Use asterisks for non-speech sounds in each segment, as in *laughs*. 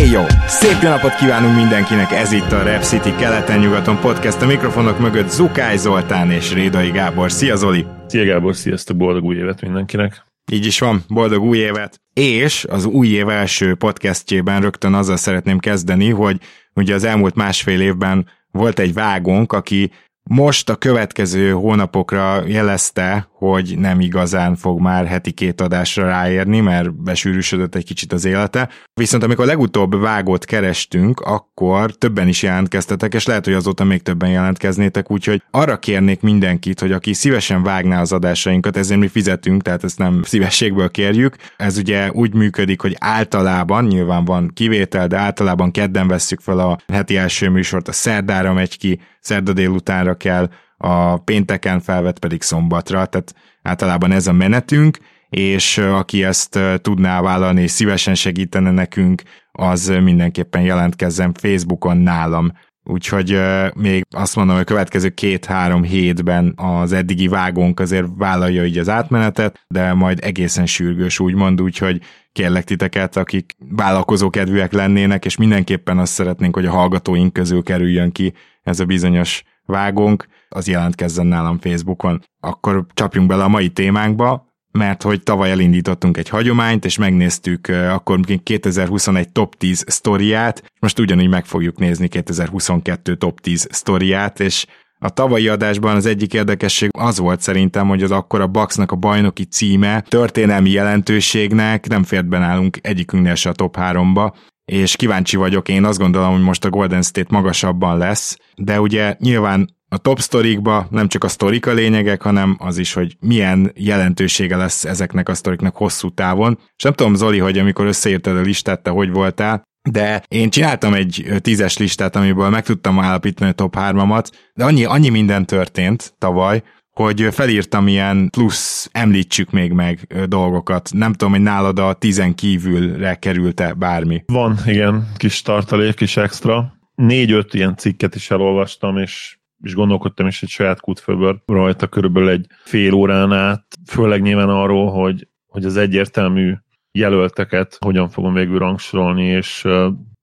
Éj jó! Szép jó napot kívánunk mindenkinek, ez itt a Rap City keleten-nyugaton podcast, a mikrofonok mögött Zukály Zoltán és Rédai Gábor. Szia Zoli! Szia Gábor, sziasztok, boldog új évet mindenkinek! Így is van, boldog új évet! És az új év első podcastjében rögtön azzal szeretném kezdeni, hogy ugye az elmúlt másfél évben volt egy vágónk, aki most a következő hónapokra jelezte, hogy nem igazán fog már heti két adásra ráérni, mert besűrűsödött egy kicsit az élete. Viszont amikor legutóbb vágót kerestünk, akkor többen is jelentkeztetek, és lehet, hogy azóta még többen jelentkeznétek, úgyhogy arra kérnék mindenkit, hogy aki szívesen vágná az adásainkat, ezért mi fizetünk, tehát ezt nem szívességből kérjük. Ez ugye úgy működik, hogy általában, nyilván van kivétel, de általában kedden vesszük fel a heti első műsort, a szerdára megy ki, szerda délutánra kell, a pénteken felvett pedig szombatra, tehát általában ez a menetünk, és aki ezt tudná vállalni és szívesen segítene nekünk, az mindenképpen jelentkezzen Facebookon nálam. Úgyhogy még azt mondom, hogy a következő két-három hétben az eddigi vágónk azért vállalja így az átmenetet, de majd egészen sürgős úgymond, úgyhogy kérlek titeket, akik vállalkozó kedvűek lennének, és mindenképpen azt szeretnénk, hogy a hallgatóink közül kerüljön ki ez a bizonyos vágónk, az jelentkezzen nálam Facebookon. Akkor csapjunk bele a mai témánkba, mert hogy tavaly elindítottunk egy hagyományt, és megnéztük akkor 2021 top 10 sztoriát, most ugyanúgy meg fogjuk nézni 2022 top 10 sztoriát, és a tavalyi adásban az egyik érdekesség az volt szerintem, hogy az akkor a Bucksnak a bajnoki címe történelmi jelentőségnek nem fért be nálunk egyikünknél se a top 3-ba, és kíváncsi vagyok, én azt gondolom, hogy most a Golden State magasabban lesz, de ugye nyilván a top sztorikba nem csak a sztorik a lényegek, hanem az is, hogy milyen jelentősége lesz ezeknek a sztoriknak hosszú távon. És nem tudom, Zoli, hogy amikor összeírtad a listát, te hogy voltál, de én csináltam egy tízes listát, amiből meg tudtam állapítani a top 3-amat, de annyi, annyi minden történt tavaly, hogy felírtam ilyen plusz említsük még meg dolgokat. Nem tudom, hogy nálad a tizen kívülre került-e bármi. Van, igen, kis tartalék, kis extra. Négy-öt ilyen cikket is elolvastam, és és gondolkodtam is egy saját kútfőből rajta körülbelül egy fél órán át, főleg nyilván arról, hogy, hogy az egyértelmű jelölteket hogyan fogom végül rangsorolni, és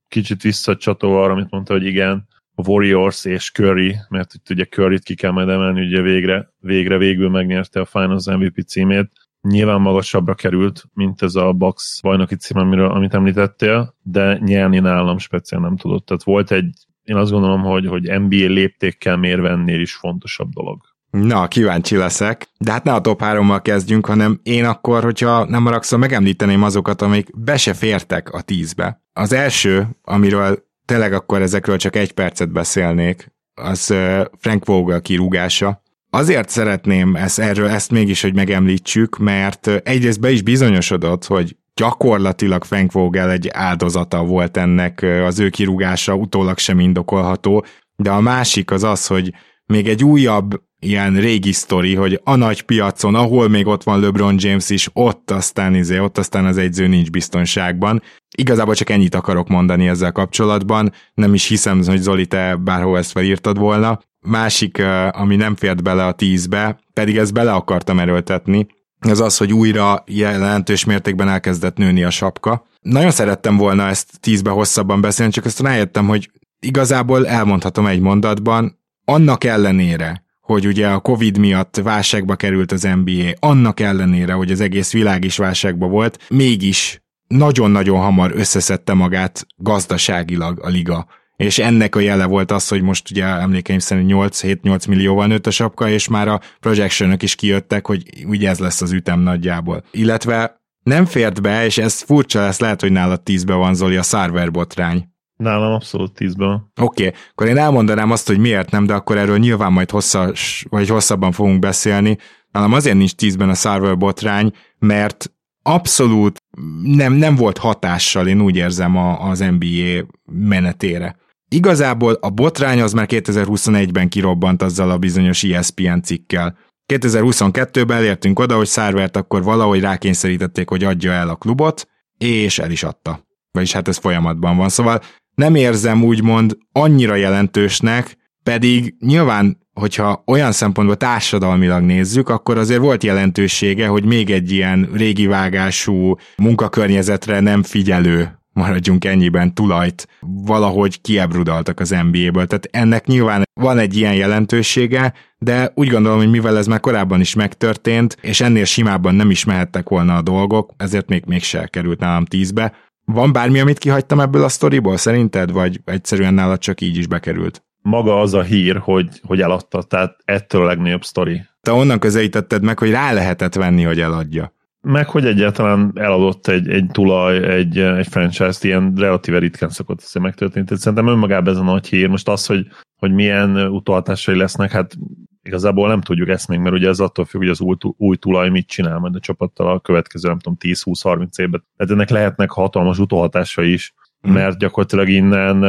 kicsit visszacsatolva arra, amit mondta, hogy igen, a Warriors és Curry, mert itt ugye Curry-t ki kell majd emelni, ugye végre, végre végül megnyerte a Finals MVP címét, nyilván magasabbra került, mint ez a box bajnoki cím, amiről, amit említettél, de nyerni nálam speciál nem tudott. Tehát volt egy én azt gondolom, hogy, hogy NBA léptékkel mérve ennél is fontosabb dolog. Na, kíváncsi leszek. De hát ne a top 3-mal kezdjünk, hanem én akkor, hogyha nem maragszol, megemlíteném azokat, amik be se fértek a tízbe. Az első, amiről tényleg akkor ezekről csak egy percet beszélnék, az Frank Vogel kirúgása. Azért szeretném ezt, erről ezt mégis, hogy megemlítsük, mert egyrészt be is bizonyosodott, hogy gyakorlatilag Frank Vogel egy áldozata volt ennek, az ő kirúgása utólag sem indokolható, de a másik az az, hogy még egy újabb ilyen régi sztori, hogy a nagy piacon, ahol még ott van LeBron James is, ott aztán, izé, ott aztán az egyző nincs biztonságban. Igazából csak ennyit akarok mondani ezzel kapcsolatban, nem is hiszem, hogy Zoli, te bárhol ezt felírtad volna. Másik, ami nem fért bele a tízbe, pedig ezt bele akartam erőltetni, az az, hogy újra jelentős mértékben elkezdett nőni a sapka. Nagyon szerettem volna ezt tízbe hosszabban beszélni, csak azt rájöttem, hogy igazából elmondhatom egy mondatban, annak ellenére, hogy ugye a Covid miatt válságba került az NBA, annak ellenére, hogy az egész világ is válságba volt, mégis nagyon-nagyon hamar összeszedte magát gazdaságilag a liga és ennek a jele volt az, hogy most ugye emlékeim szerint 8-7-8 millióval nőtt a sapka, és már a projection is kijöttek, hogy ugye ez lesz az ütem nagyjából. Illetve nem fért be, és ez furcsa lesz, lehet, hogy nálad 10-be van Zoli a Sarver botrány. Nálam abszolút 10-ben. Oké, okay. akkor én elmondanám azt, hogy miért nem, de akkor erről nyilván majd hosszas, vagy hosszabban fogunk beszélni. Nálam azért nincs 10-ben a Sarver botrány, mert abszolút nem, nem volt hatással, én úgy érzem a, az NBA menetére. Igazából a botrány az már 2021-ben kirobbant azzal a bizonyos ESPN cikkel. 2022-ben elértünk oda, hogy Szárvert akkor valahogy rákényszerítették, hogy adja el a klubot, és el is adta. Vagyis hát ez folyamatban van. Szóval nem érzem úgymond annyira jelentősnek, pedig nyilván, hogyha olyan szempontból társadalmilag nézzük, akkor azért volt jelentősége, hogy még egy ilyen régi vágású munkakörnyezetre nem figyelő maradjunk ennyiben tulajt valahogy kiebrudaltak az NBA-ből. Tehát ennek nyilván van egy ilyen jelentősége, de úgy gondolom, hogy mivel ez már korábban is megtörtént, és ennél simábban nem is mehettek volna a dolgok, ezért még mégse került nálam tízbe. Van bármi, amit kihagytam ebből a sztoriból szerinted, vagy egyszerűen nálad csak így is bekerült? Maga az a hír, hogy, hogy eladta, tehát ettől a legnagyobb sztori. Te onnan közelítetted meg, hogy rá lehetett venni, hogy eladja meg hogy egyáltalán eladott egy, egy tulaj, egy, egy franchise-t, ilyen relatíve ritkán szokott ezt megtörténni. Tehát szerintem önmagában ez a nagy hír. Most az, hogy, hogy milyen utaltásai lesznek, hát igazából nem tudjuk ezt még, mert ugye ez attól függ, hogy az új, új tulaj mit csinál majd a csapattal a következő, nem tudom, 10-20-30 évben. Tehát ennek lehetnek hatalmas utalhatásai is, hmm. mert gyakorlatilag innen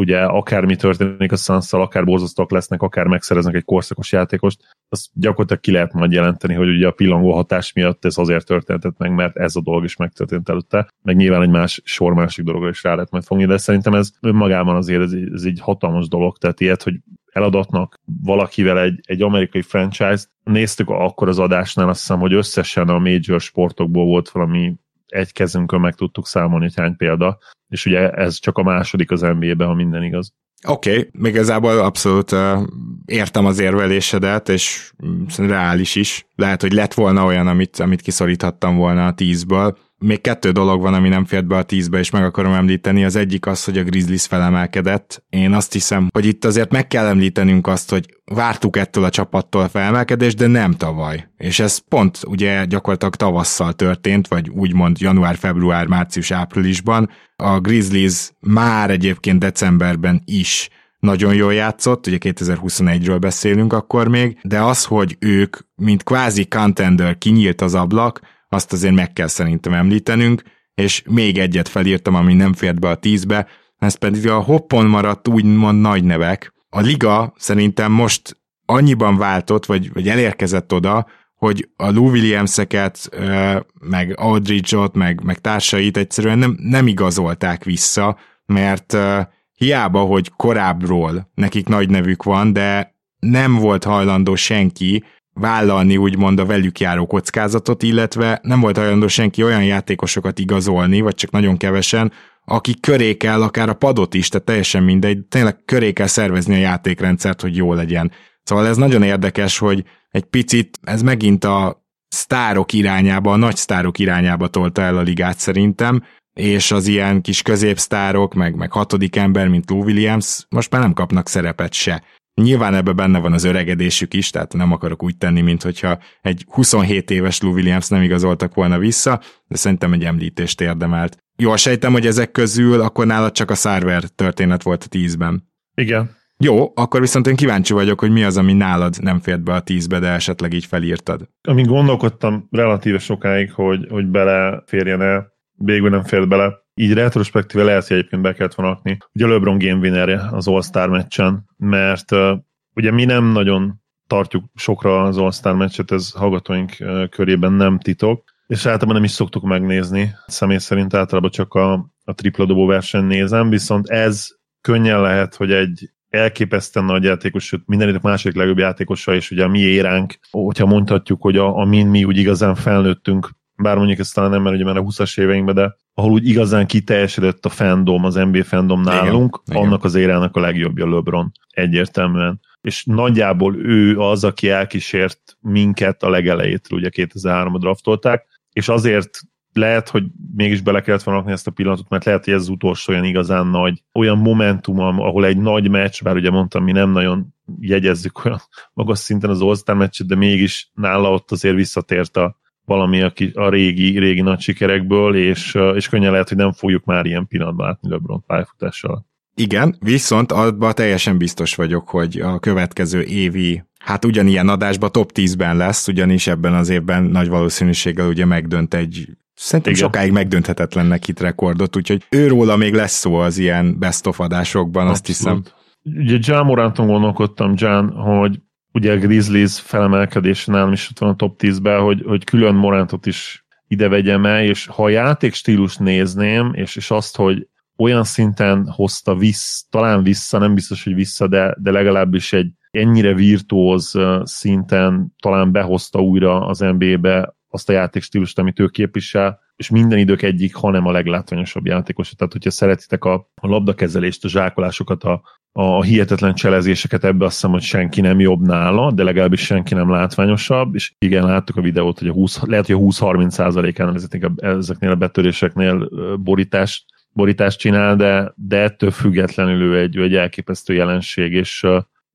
ugye akármi történik a suns akár borzasztóak lesznek, akár megszereznek egy korszakos játékost, azt gyakorlatilag ki lehet majd jelenteni, hogy ugye a pillangó hatás miatt ez azért történtett meg, mert ez a dolog is megtörtént előtte, meg nyilván egy más sor másik dologra is rá lehet majd fogni, de szerintem ez önmagában azért ez, ez egy hatalmas dolog, tehát ilyet, hogy eladatnak valakivel egy, egy amerikai franchise-t. Néztük akkor az adásnál, azt hiszem, hogy összesen a major sportokból volt valami egy kezünkön meg tudtuk számolni, hogy hány példa, és ugye ez csak a második az NBA-ben, ha minden igaz. Oké, okay, még igazából abszolút uh, értem az érvelésedet, és reális is. Lehet, hogy lett volna olyan, amit, amit kiszoríthattam volna a tízből, még kettő dolog van, ami nem fért be a tízbe, és meg akarom említeni. Az egyik az, hogy a Grizzlies felemelkedett. Én azt hiszem, hogy itt azért meg kell említenünk azt, hogy vártuk ettől a csapattól a felemelkedést, de nem tavaly. És ez pont ugye gyakorlatilag tavasszal történt, vagy úgymond január, február, március, áprilisban. A Grizzlies már egyébként decemberben is nagyon jól játszott, ugye 2021-ről beszélünk akkor még, de az, hogy ők, mint kvázi contender kinyílt az ablak, azt azért meg kell szerintem említenünk, és még egyet felírtam, ami nem fért be a tízbe, ez pedig a hoppon maradt úgymond nagy nevek. A liga szerintem most annyiban váltott, vagy, vagy elérkezett oda, hogy a Lou Williams-eket, meg Aldridge-ot, meg, meg társait egyszerűen nem, nem igazolták vissza, mert hiába, hogy korábbról nekik nagy nevük van, de nem volt hajlandó senki vállalni úgymond a velük járó kockázatot, illetve nem volt hajlandó senki olyan játékosokat igazolni, vagy csak nagyon kevesen, akik köré kell akár a padot is, tehát teljesen mindegy, tényleg köré kell szervezni a játékrendszert, hogy jó legyen. Szóval ez nagyon érdekes, hogy egy picit ez megint a sztárok irányába, a nagy sztárok irányába tolta el a ligát szerintem, és az ilyen kis középsztárok, meg, meg hatodik ember, mint Lou Williams, most már nem kapnak szerepet se. Nyilván ebben benne van az öregedésük is, tehát nem akarok úgy tenni, mint hogyha egy 27 éves Lou Williams nem igazoltak volna vissza, de szerintem egy említést érdemelt. Jól sejtem, hogy ezek közül akkor nálad csak a Sarver történet volt a tízben. Igen. Jó, akkor viszont én kíváncsi vagyok, hogy mi az, ami nálad nem fért be a tízbe, de esetleg így felírtad. Amin gondolkodtam relatíve sokáig, hogy, hogy beleférjen el, végül nem fért bele. Így retrospektíve lehet, hogy egyébként be kellett volna akni. Ugye LeBron game winnerje az All-Star meccsen, mert uh, ugye mi nem nagyon tartjuk sokra az All-Star meccset, ez hallgatóink uh, körében nem titok, és általában nem is szoktuk megnézni. Személy szerint általában csak a, a tripla dobó verseny nézem, viszont ez könnyen lehet, hogy egy elképesztően nagy játékos, sőt minden idők második legjobb játékosa, és ugye a mi éránk, hogyha mondhatjuk, hogy a, amin mi úgy igazán felnőttünk, bár mondjuk ez talán nem, mert ugye már a 20-as éveinkben, de ahol úgy igazán kiteljesedett a fandom, az NBA fandom nálunk, igen, annak igen. az érának a legjobbja LeBron, egyértelműen. És nagyjából ő az, aki elkísért minket a legelejétől, ugye 2003-ban draftolták, és azért lehet, hogy mégis bele kellett volna ezt a pillanatot, mert lehet, hogy ez az utolsó olyan igazán nagy, olyan momentum, ahol egy nagy meccs, bár ugye mondtam, mi nem nagyon jegyezzük olyan magas szinten az all meccset, de mégis nála ott azért visszatért a, valami a, a régi, régi nagy sikerekből, és, és könnyen lehet, hogy nem fogjuk már ilyen pillanatban látni LeBron pályafutással. Igen, viszont abban teljesen biztos vagyok, hogy a következő évi hát ugyanilyen adásban top 10-ben lesz, ugyanis ebben az évben nagy valószínűséggel ugye megdönt egy Szerintem Igen. sokáig megdönthetetlennek hit rekordot, úgyhogy őróla még lesz szó az ilyen best of adásokban, Abszolút. azt hiszem. Ugye John Moranton gondolkodtam, John, hogy ugye a Grizzlies felemelkedése nálam is ott van a top 10-ben, hogy, hogy külön Morantot is ide vegyem el, és ha a játékstílus nézném, és, és azt, hogy olyan szinten hozta vissza, talán vissza, nem biztos, hogy vissza, de, de legalábbis egy ennyire virtuóz szinten talán behozta újra az NBA-be azt a játékstílust, amit ő képvisel, és minden idők egyik, hanem a leglátványosabb játékos. Tehát, hogyha szeretitek a, a labdakezelést, a zsákolásokat, a, a hihetetlen cselezéseket, ebbe azt hiszem, hogy senki nem jobb nála, de legalábbis senki nem látványosabb, és igen, láttuk a videót, hogy a 20, lehet, hogy a 20-30 százalékán ezeknél a betöréseknél borítást, borítást csinál, de, de ettől függetlenül ő egy, egy elképesztő jelenség, és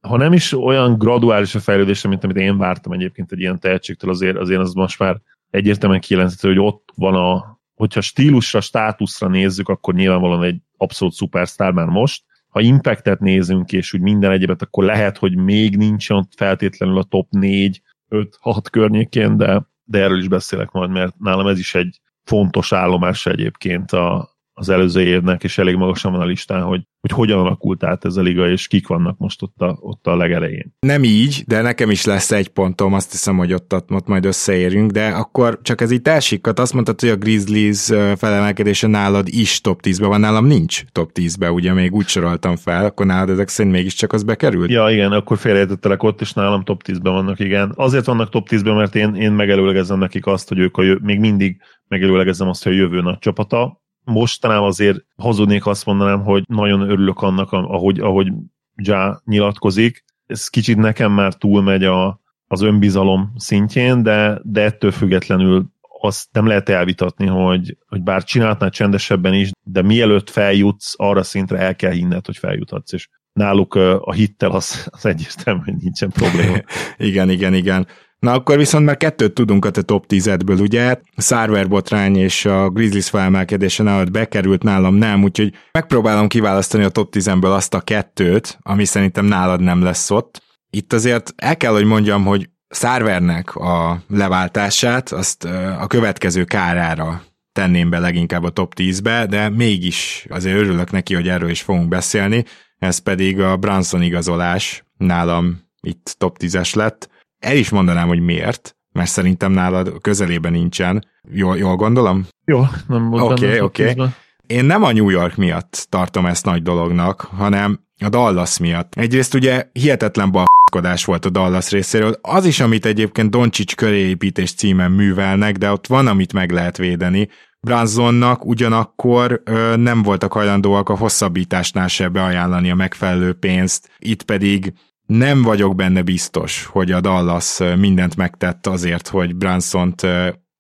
ha nem is olyan graduális a fejlődés, mint amit én vártam egyébként egy ilyen tehetségtől, azért, azért az most már egyértelműen kijelenthető, hogy ott van a, hogyha stílusra, státuszra nézzük, akkor nyilvánvalóan egy abszolút szupersztár már most. Ha impactet nézünk, és úgy minden egyebet, akkor lehet, hogy még nincs ott feltétlenül a top 4, 5, 6 környékén, de, de erről is beszélek majd, mert nálam ez is egy fontos állomás egyébként a, az előző évnek, és elég magasan van a listán, hogy, hogy hogyan alakult át ez a liga, és kik vannak most ott a, ott a legelején. Nem így, de nekem is lesz egy pontom, azt hiszem, hogy ott, ott, ott majd összeérünk, de akkor csak ez így elsikkat, azt mondtad, hogy a Grizzlies felemelkedése nálad is top 10-ben van, nálam nincs top 10-ben, ugye még úgy soroltam fel, akkor nálad ezek szerint mégiscsak az bekerült? Ja, igen, akkor félreértettelek ott, és nálam top 10-ben vannak, igen. Azért vannak top 10-ben, mert én, én megelőlegezem nekik azt, hogy ők a jö, még mindig megelőlegezem azt, hogy a jövő nagy csapata, mostanában azért hazudnék azt mondanám, hogy nagyon örülök annak, ahogy, ahogy Ja nyilatkozik. Ez kicsit nekem már túlmegy a, az önbizalom szintjén, de, de ettől függetlenül azt nem lehet elvitatni, hogy, hogy bár csináltnál csendesebben is, de mielőtt feljutsz, arra szintre el kell hinned, hogy feljuthatsz, és náluk a hittel az, az egyértelmű, hogy nincsen probléma. *laughs* igen, igen, igen. Na akkor viszont már kettőt tudunk a te top 10-ből, ugye? A Sarver botrány és a Grizzlies felmelkedése nálad bekerült, nálam nem, úgyhogy megpróbálom kiválasztani a top 10-ből azt a kettőt, ami szerintem nálad nem lesz ott. Itt azért el kell, hogy mondjam, hogy Sarvernek a leváltását azt a következő kárára tenném be leginkább a top 10-be, de mégis azért örülök neki, hogy erről is fogunk beszélni, ez pedig a Branson igazolás nálam itt top 10-es lett el is mondanám, hogy miért, mert szerintem nálad közelében nincsen. Jól, jól gondolom? Jó, nem volt Oké, okay, oké. Okay. Én nem a New York miatt tartom ezt nagy dolognak, hanem a Dallas miatt. Egyrészt ugye hihetetlen balkodás volt a Dallas részéről. Az is, amit egyébként Doncsics köréépítés címen művelnek, de ott van, amit meg lehet védeni. Bransonnak ugyanakkor ö, nem voltak hajlandóak a hosszabbításnál se beajánlani a megfelelő pénzt, itt pedig nem vagyok benne biztos, hogy a Dallas mindent megtett azért, hogy Branson-t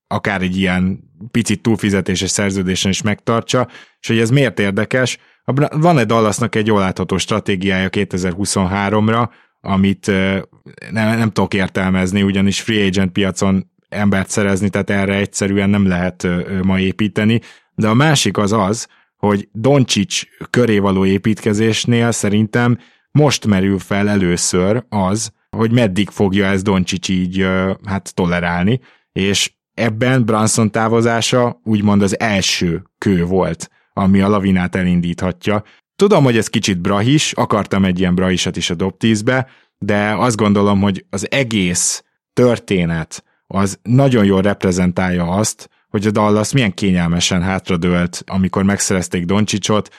akár egy ilyen picit túlfizetéses szerződésen is megtartsa, és hogy ez miért érdekes, van egy Dallasnak egy jól látható stratégiája 2023-ra, amit nem, nem tudok értelmezni, ugyanis free agent piacon embert szerezni, tehát erre egyszerűen nem lehet ma építeni, de a másik az az, hogy Doncsics köré való építkezésnél szerintem most merül fel először az, hogy meddig fogja ez Doncsics így hát tolerálni, és ebben Branson távozása úgymond az első kő volt, ami a lavinát elindíthatja. Tudom, hogy ez kicsit brahis, akartam egy ilyen brahisat is a dob 10-be, de azt gondolom, hogy az egész történet az nagyon jól reprezentálja azt, hogy a Dallas milyen kényelmesen hátradőlt, amikor megszerezték Doncsicsot,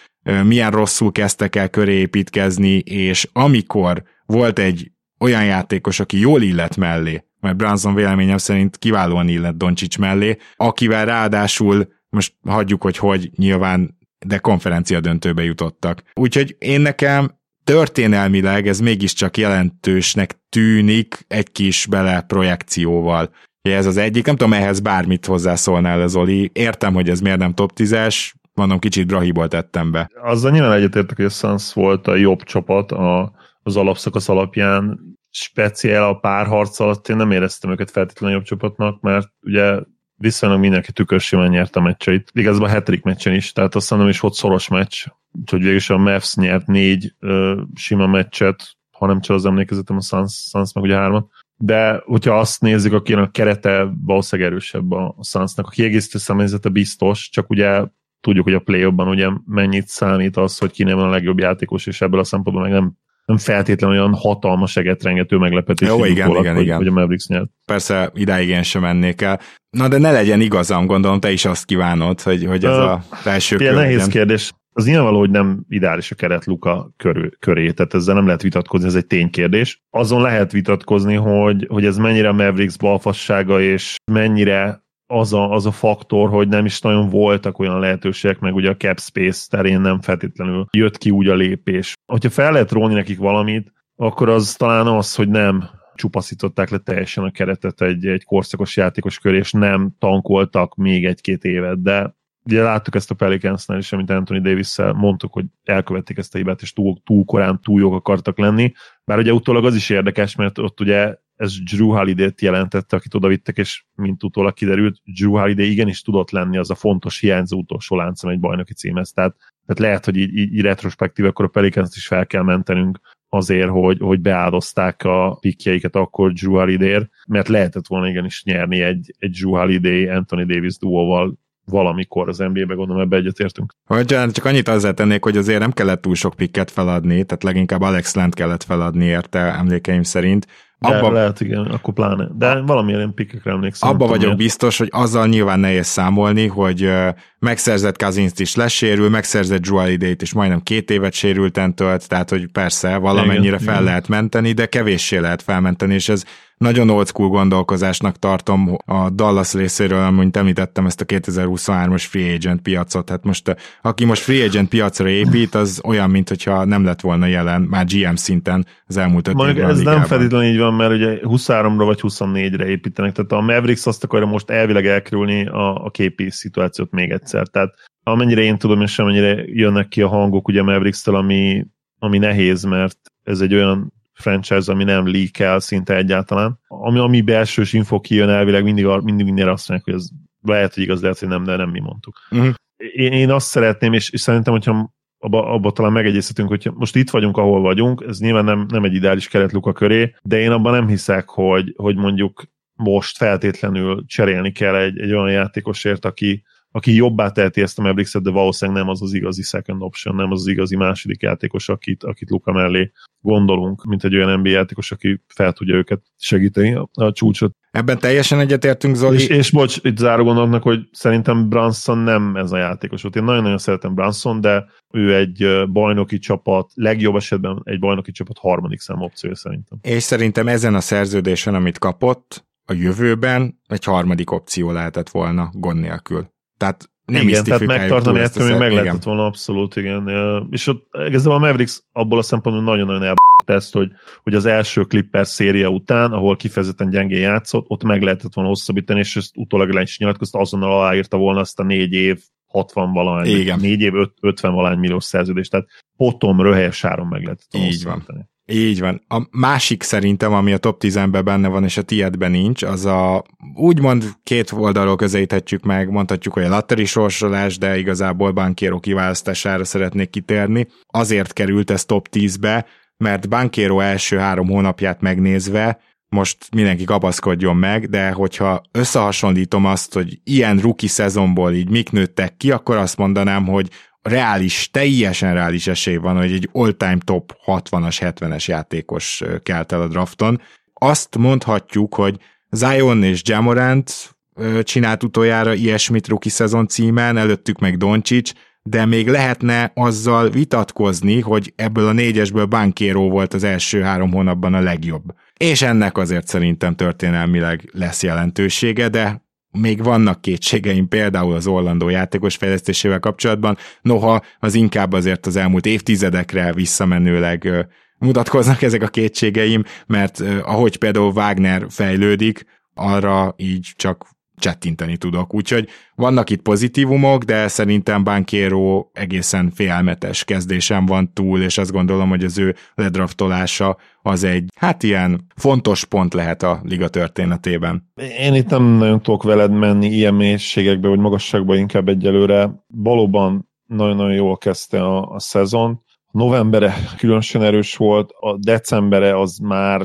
milyen rosszul kezdtek el köré építkezni, és amikor volt egy olyan játékos, aki jól illet mellé, mert Branson véleményem szerint kiválóan illet Doncsics mellé, akivel ráadásul most hagyjuk, hogy hogy nyilván, de konferencia döntőbe jutottak. Úgyhogy én nekem történelmileg ez mégiscsak jelentősnek tűnik egy kis bele projekcióval. Ez az egyik, nem tudom, ehhez bármit hozzászólnál ez Oli. Értem, hogy ez miért nem top 10-es, mondom, kicsit Brahiból tettem be. Azzal nyilván egyetértek, hogy a Suns volt a jobb csapat a, az alapszakasz alapján, speciál a párharc alatt én nem éreztem őket feltétlenül jobb csapatnak, mert ugye viszonylag mindenki tükörsimán nyert a meccseit. Igazából a hetrik meccsen is, tehát azt nem is volt szoros meccs, úgyhogy végül a Mavs nyert négy ö, sima meccset, ha nem csak az emlékezetem, a Suns, Suns meg ugye hárman. De hogyha azt nézzük, aki a kerete valószínűleg erősebb a Sunsnak. A kiegészítő személyzete biztos, csak ugye tudjuk, hogy a play ugye mennyit számít az, hogy kinél van a legjobb játékos, és ebből a szempontból meg nem nem feltétlenül olyan hatalmas egetrengető meglepetés, Jó, igen, igen, hogy, igen. hogy a Mavericks nyert. Persze idáig én sem mennék el. Na de ne legyen igazam, gondolom te is azt kívánod, hogy, hogy ez a első Ilyen kör nehéz legyen. kérdés. Az nyilvánvaló, hogy nem ideális a keret Luka körül, köré, tehát ezzel nem lehet vitatkozni, ez egy ténykérdés. Azon lehet vitatkozni, hogy, hogy ez mennyire a Mavericks balfassága, és mennyire az a, az a faktor, hogy nem is nagyon voltak olyan lehetőségek, meg ugye a cap space terén nem feltétlenül jött ki úgy a lépés. Hogyha fel lehet róni nekik valamit, akkor az talán az, hogy nem csupaszították le teljesen a keretet egy, egy korszakos játékos köré, és nem tankoltak még egy-két évet, de ugye láttuk ezt a Pelicansnál is, amit Anthony davis mondtuk, hogy elkövették ezt a hibát, és túl, túl korán túl jók akartak lenni. Bár ugye utólag az is érdekes, mert ott ugye ez Drew Holiday-t jelentette, akit oda vittek, és mint utólag kiderült, Drew Holiday igenis tudott lenni az a fontos hiányzó utolsó láncem egy bajnoki címhez. Tehát, tehát lehet, hogy így, így retrospektív, akkor a Pelicans is fel kell mentenünk azért, hogy, hogy beáldozták a pikjeiket akkor Drew holiday mert lehetett volna igenis nyerni egy, egy Drew Holiday, Anthony Davis duóval valamikor az NBA-be, gondolom ebbe egyetértünk. Hogy csak annyit azzal tennék, hogy azért nem kellett túl sok pikket feladni, tehát leginkább Alex Lent kellett feladni érte emlékeim szerint. Abba, lehet, igen, akkor pláne. De valamilyen ilyen pikkekre emlékszem. abba vagyok miért. biztos, hogy azzal nyilván nehéz számolni, hogy megszerzett cousins is lesérül, megszerzett Holiday-t is majdnem két évet sérülten tölt, tehát hogy persze valamennyire Igen, fel igen. lehet menteni, de kevéssé lehet felmenteni, és ez nagyon old school gondolkozásnak tartom a Dallas részéről, amint említettem ezt a 2023-as free agent piacot. Hát most, aki most free agent piacra épít, az olyan, mintha nem lett volna jelen már GM szinten az elmúlt öt Mondjuk a ez nem feltétlenül így van, mert ugye 23-ra vagy 24-re építenek, tehát a Mavericks azt akarja most elvileg elkerülni a, a képi szituációt még egyszer. Tehát amennyire én tudom, és amennyire jönnek ki a hangok ugye Mavericks-től, ami, ami nehéz, mert ez egy olyan franchise, ami nem leak szinte egyáltalán. Ami, ami belsős info kijön elvileg, mindig, mindig minden azt mondják, hogy ez lehet, hogy igaz, lehet, hogy nem, de nem mi mondtuk. Mhm. Én, én azt szeretném, és, és szerintem, hogyha abba, abba talán megegyezhetünk, hogy most itt vagyunk, ahol vagyunk, ez nyilván nem, nem egy ideális keret Luka köré, de én abban nem hiszek, hogy, hogy mondjuk most feltétlenül cserélni kell egy, egy olyan játékosért, aki, aki jobbá teheti ezt a Mavericks-et, de valószínűleg nem az az igazi second option, nem az az igazi második játékos, akit, akit Luka mellé gondolunk, mint egy olyan NBA játékos, aki fel tudja őket segíteni a, a csúcsot. Ebben teljesen egyetértünk, Zoli. És, és bocs, itt záró gondolatnak, hogy szerintem Branson nem ez a játékos volt. Én nagyon-nagyon szeretem Branson, de ő egy bajnoki csapat, legjobb esetben egy bajnoki csapat harmadik szám opciója szerintem. És szerintem ezen a szerződésen, amit kapott, a jövőben egy harmadik opció lehetett volna gond nélkül. Tehát nem igen, tehát megtartani ettől még meg lehetett volna abszolút, igen. És ott igazából a Mavericks abból a szempontból nagyon-nagyon el ezt, hogy, hogy az első Clippers széria után, ahol kifejezetten gyengén játszott, ott meg lehetett volna hosszabbítani, és ezt utólag le is nyilatkozta, azonnal aláírta volna azt a négy év 60 valahány, Igen. négy év öt- 50 valahány milliós szerződést, tehát potom röhelyes áron meg lehetett volna Így van. Így van. A másik szerintem, ami a top 10-ben benne van, és a tiedben nincs, az a úgymond két oldalról közelíthetjük meg, mondhatjuk, hogy a latteri sorsolás, de igazából Bankéro kiválasztására szeretnék kitérni. Azért került ez top 10-be, mert Bankéro első három hónapját megnézve, most mindenki kapaszkodjon meg, de hogyha összehasonlítom azt, hogy ilyen rookie szezonból így mik nőttek ki, akkor azt mondanám, hogy reális, teljesen reális esély van, hogy egy all-time top 60-as, 70-es játékos kelt el a drafton. Azt mondhatjuk, hogy Zion és Jamorant csinált utoljára ilyesmit rookie szezon címen, előttük meg Doncic, de még lehetne azzal vitatkozni, hogy ebből a négyesből Bankéro volt az első három hónapban a legjobb. És ennek azért szerintem történelmileg lesz jelentősége, de még vannak kétségeim például az Orlandó játékos fejlesztésével kapcsolatban, noha az inkább azért az elmúlt évtizedekre visszamenőleg mutatkoznak ezek a kétségeim, mert ahogy például Wagner fejlődik, arra így csak csettinteni tudok. Úgyhogy vannak itt pozitívumok, de szerintem Bankéro egészen félelmetes kezdésem van túl, és azt gondolom, hogy az ő ledraftolása az egy, hát ilyen fontos pont lehet a liga történetében. Én itt nem nagyon tudok veled menni ilyen mélységekbe, vagy magasságba inkább egyelőre. Valóban nagyon-nagyon jól kezdte a, a szezon. Novembere különösen erős volt, a decembere az már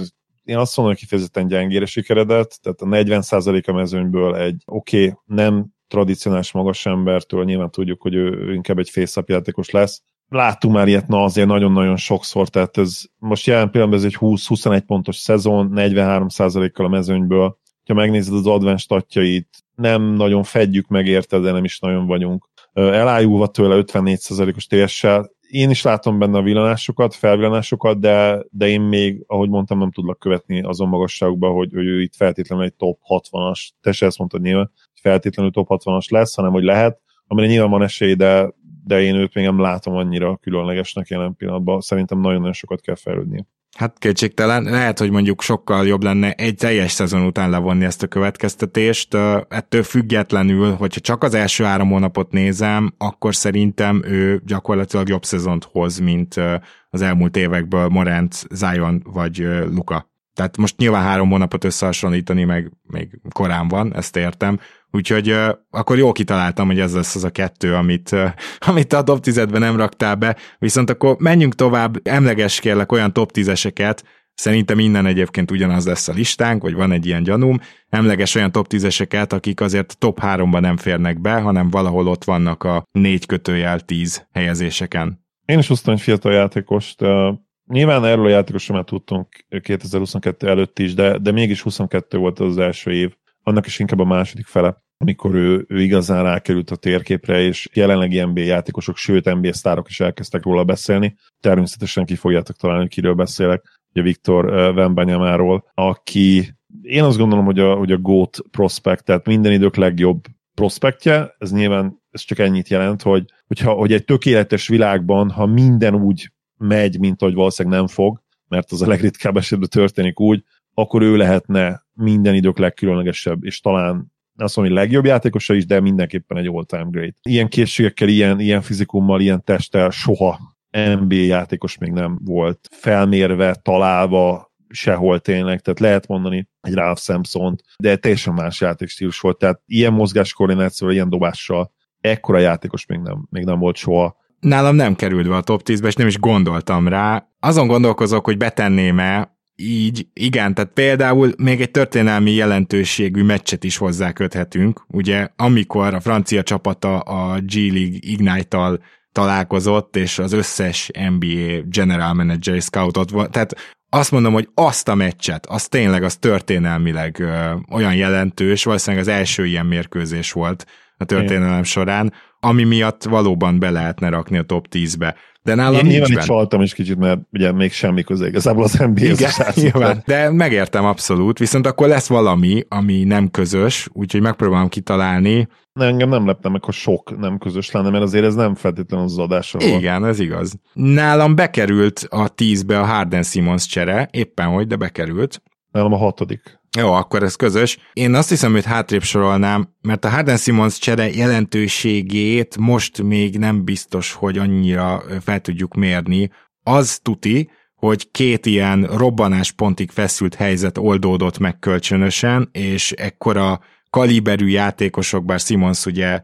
én azt mondom, hogy kifejezetten gyengére sikeredett, tehát a 40% a mezőnyből egy oké, okay, nem tradicionális magas embertől, nyilván tudjuk, hogy ő, inkább egy face játékos lesz, láttunk már ilyet, na azért nagyon-nagyon sokszor, tehát ez most jelen pillanatban ez egy 20-21 pontos szezon, 43%-kal a mezőnyből, ha megnézed az advent statjait, nem nagyon fedjük meg érte, de nem is nagyon vagyunk. Elájulva tőle 54%-os TS-sel, én is látom benne a villanásokat, felvillanásokat, de, de én még, ahogy mondtam, nem tudlak követni azon magasságukba, hogy, hogy ő itt feltétlenül egy top 60-as, te se ezt mondtad nyilván, hogy feltétlenül top 60-as lesz, hanem hogy lehet, amire nyilván van esély, de, de én őt még nem látom annyira különlegesnek jelen pillanatban. Szerintem nagyon-nagyon sokat kell fejlődni. Hát kétségtelen, lehet, hogy mondjuk sokkal jobb lenne egy teljes szezon után levonni ezt a következtetést. Ettől függetlenül, hogyha csak az első három hónapot nézem, akkor szerintem ő gyakorlatilag jobb szezont hoz, mint az elmúlt évekből Morant, Zion vagy Luka. Tehát most nyilván három hónapot összehasonlítani, meg még korán van, ezt értem, Úgyhogy akkor jól kitaláltam, hogy ez lesz az a kettő, amit, *laughs* amit a top 10-ben nem raktál be, viszont akkor menjünk tovább, emleges kérlek olyan top 10-eseket, Szerintem innen egyébként ugyanaz lesz a listánk, vagy van egy ilyen gyanúm. Emleges olyan top 10-eseket, akik azért top 3-ba nem férnek be, hanem valahol ott vannak a 4 kötőjel 10 helyezéseken. Én is hoztam egy fiatal játékost. Nyilván erről a játékosról már tudtunk 2022 előtt is, de, de mégis 22 volt az első év annak is inkább a második fele, amikor ő, ő igazán rákerült a térképre, és jelenlegi NBA játékosok, sőt NBA sztárok is elkezdtek róla beszélni. Természetesen ki fogjátok találni, kiről beszélek, ugye Viktor Vembanyamáról, aki én azt gondolom, hogy a, hogy a GOAT prospect, tehát minden idők legjobb prospektje, ez nyilván ez csak ennyit jelent, hogy, hogyha, hogy egy tökéletes világban, ha minden úgy megy, mint ahogy valószínűleg nem fog, mert az a legritkább esetben történik úgy, akkor ő lehetne minden idők legkülönlegesebb, és talán azt mondom, hogy legjobb játékosa is, de mindenképpen egy all-time great. Ilyen készségekkel, ilyen, ilyen fizikummal, ilyen testtel soha NBA játékos még nem volt felmérve, találva, sehol tényleg, tehát lehet mondani egy Ralph samson de teljesen más játékstílus volt, tehát ilyen mozgáskoordinációval, ilyen dobással ekkora játékos még nem, még nem volt soha. Nálam nem került be a top 10-be, és nem is gondoltam rá. Azon gondolkozok, hogy betenném-e így, igen, tehát például még egy történelmi jelentőségű meccset is hozzá köthetünk, ugye amikor a francia csapata a G League Ignite-tal találkozott, és az összes NBA general manager scoutot volt, tehát azt mondom, hogy azt a meccset, az tényleg az történelmileg ö, olyan jelentős, valószínűleg az első ilyen mérkőzés volt a történelem során, ami miatt valóban be lehetne rakni a top 10-be. De nálam Én nyilván is csaltam is kicsit, mert ugye még semmi köze igazából az NBA Igen, nyilván, de megértem abszolút, viszont akkor lesz valami, ami nem közös, úgyhogy megpróbálom kitalálni. Ne, engem nem lepne meg, ha sok nem közös lenne, mert azért ez nem feltétlenül az adásra Igen, ez igaz. Nálam bekerült a tízbe a Harden Simmons csere, éppen hogy, de bekerült. Nálam a hatodik. Jó, akkor ez közös. Én azt hiszem, hogy hátrébb sorolnám, mert a Harden Simmons csere jelentőségét most még nem biztos, hogy annyira fel tudjuk mérni. Az tuti, hogy két ilyen robbanáspontig feszült helyzet oldódott meg kölcsönösen, és ekkora kaliberű játékosok, bár Simons ugye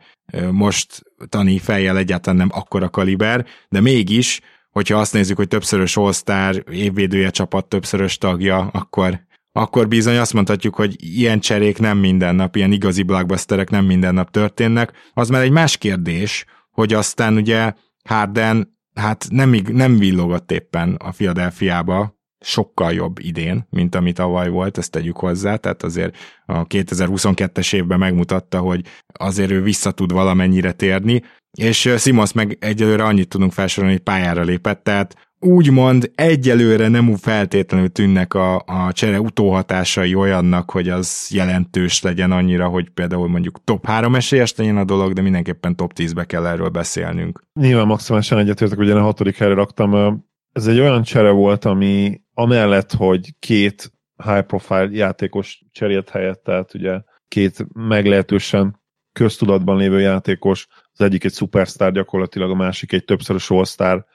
most tani fejjel egyáltalán nem akkora kaliber, de mégis, hogyha azt nézzük, hogy többszörös all évvédője csapat többszörös tagja, akkor akkor bizony azt mondhatjuk, hogy ilyen cserék nem minden nap, ilyen igazi blockbusterek nem minden nap történnek. Az már egy más kérdés, hogy aztán ugye Harden hát nem, nem villogott éppen a Philadelphiába, sokkal jobb idén, mint amit tavaly volt, ezt tegyük hozzá, tehát azért a 2022-es évben megmutatta, hogy azért ő vissza tud valamennyire térni, és Simons meg egyelőre annyit tudunk felsorolni, hogy pályára lépett, tehát úgymond egyelőre nem feltétlenül tűnnek a, a csere utóhatásai olyannak, hogy az jelentős legyen annyira, hogy például mondjuk top 3 esélyes legyen a dolog, de mindenképpen top 10-be kell erről beszélnünk. Nyilván maximálisan egyetértek, ugye a hatodik helyre raktam. Ez egy olyan csere volt, ami amellett, hogy két high profile játékos cserélt helyett, tehát ugye két meglehetősen köztudatban lévő játékos, az egyik egy szupersztár gyakorlatilag, a másik egy többszörös all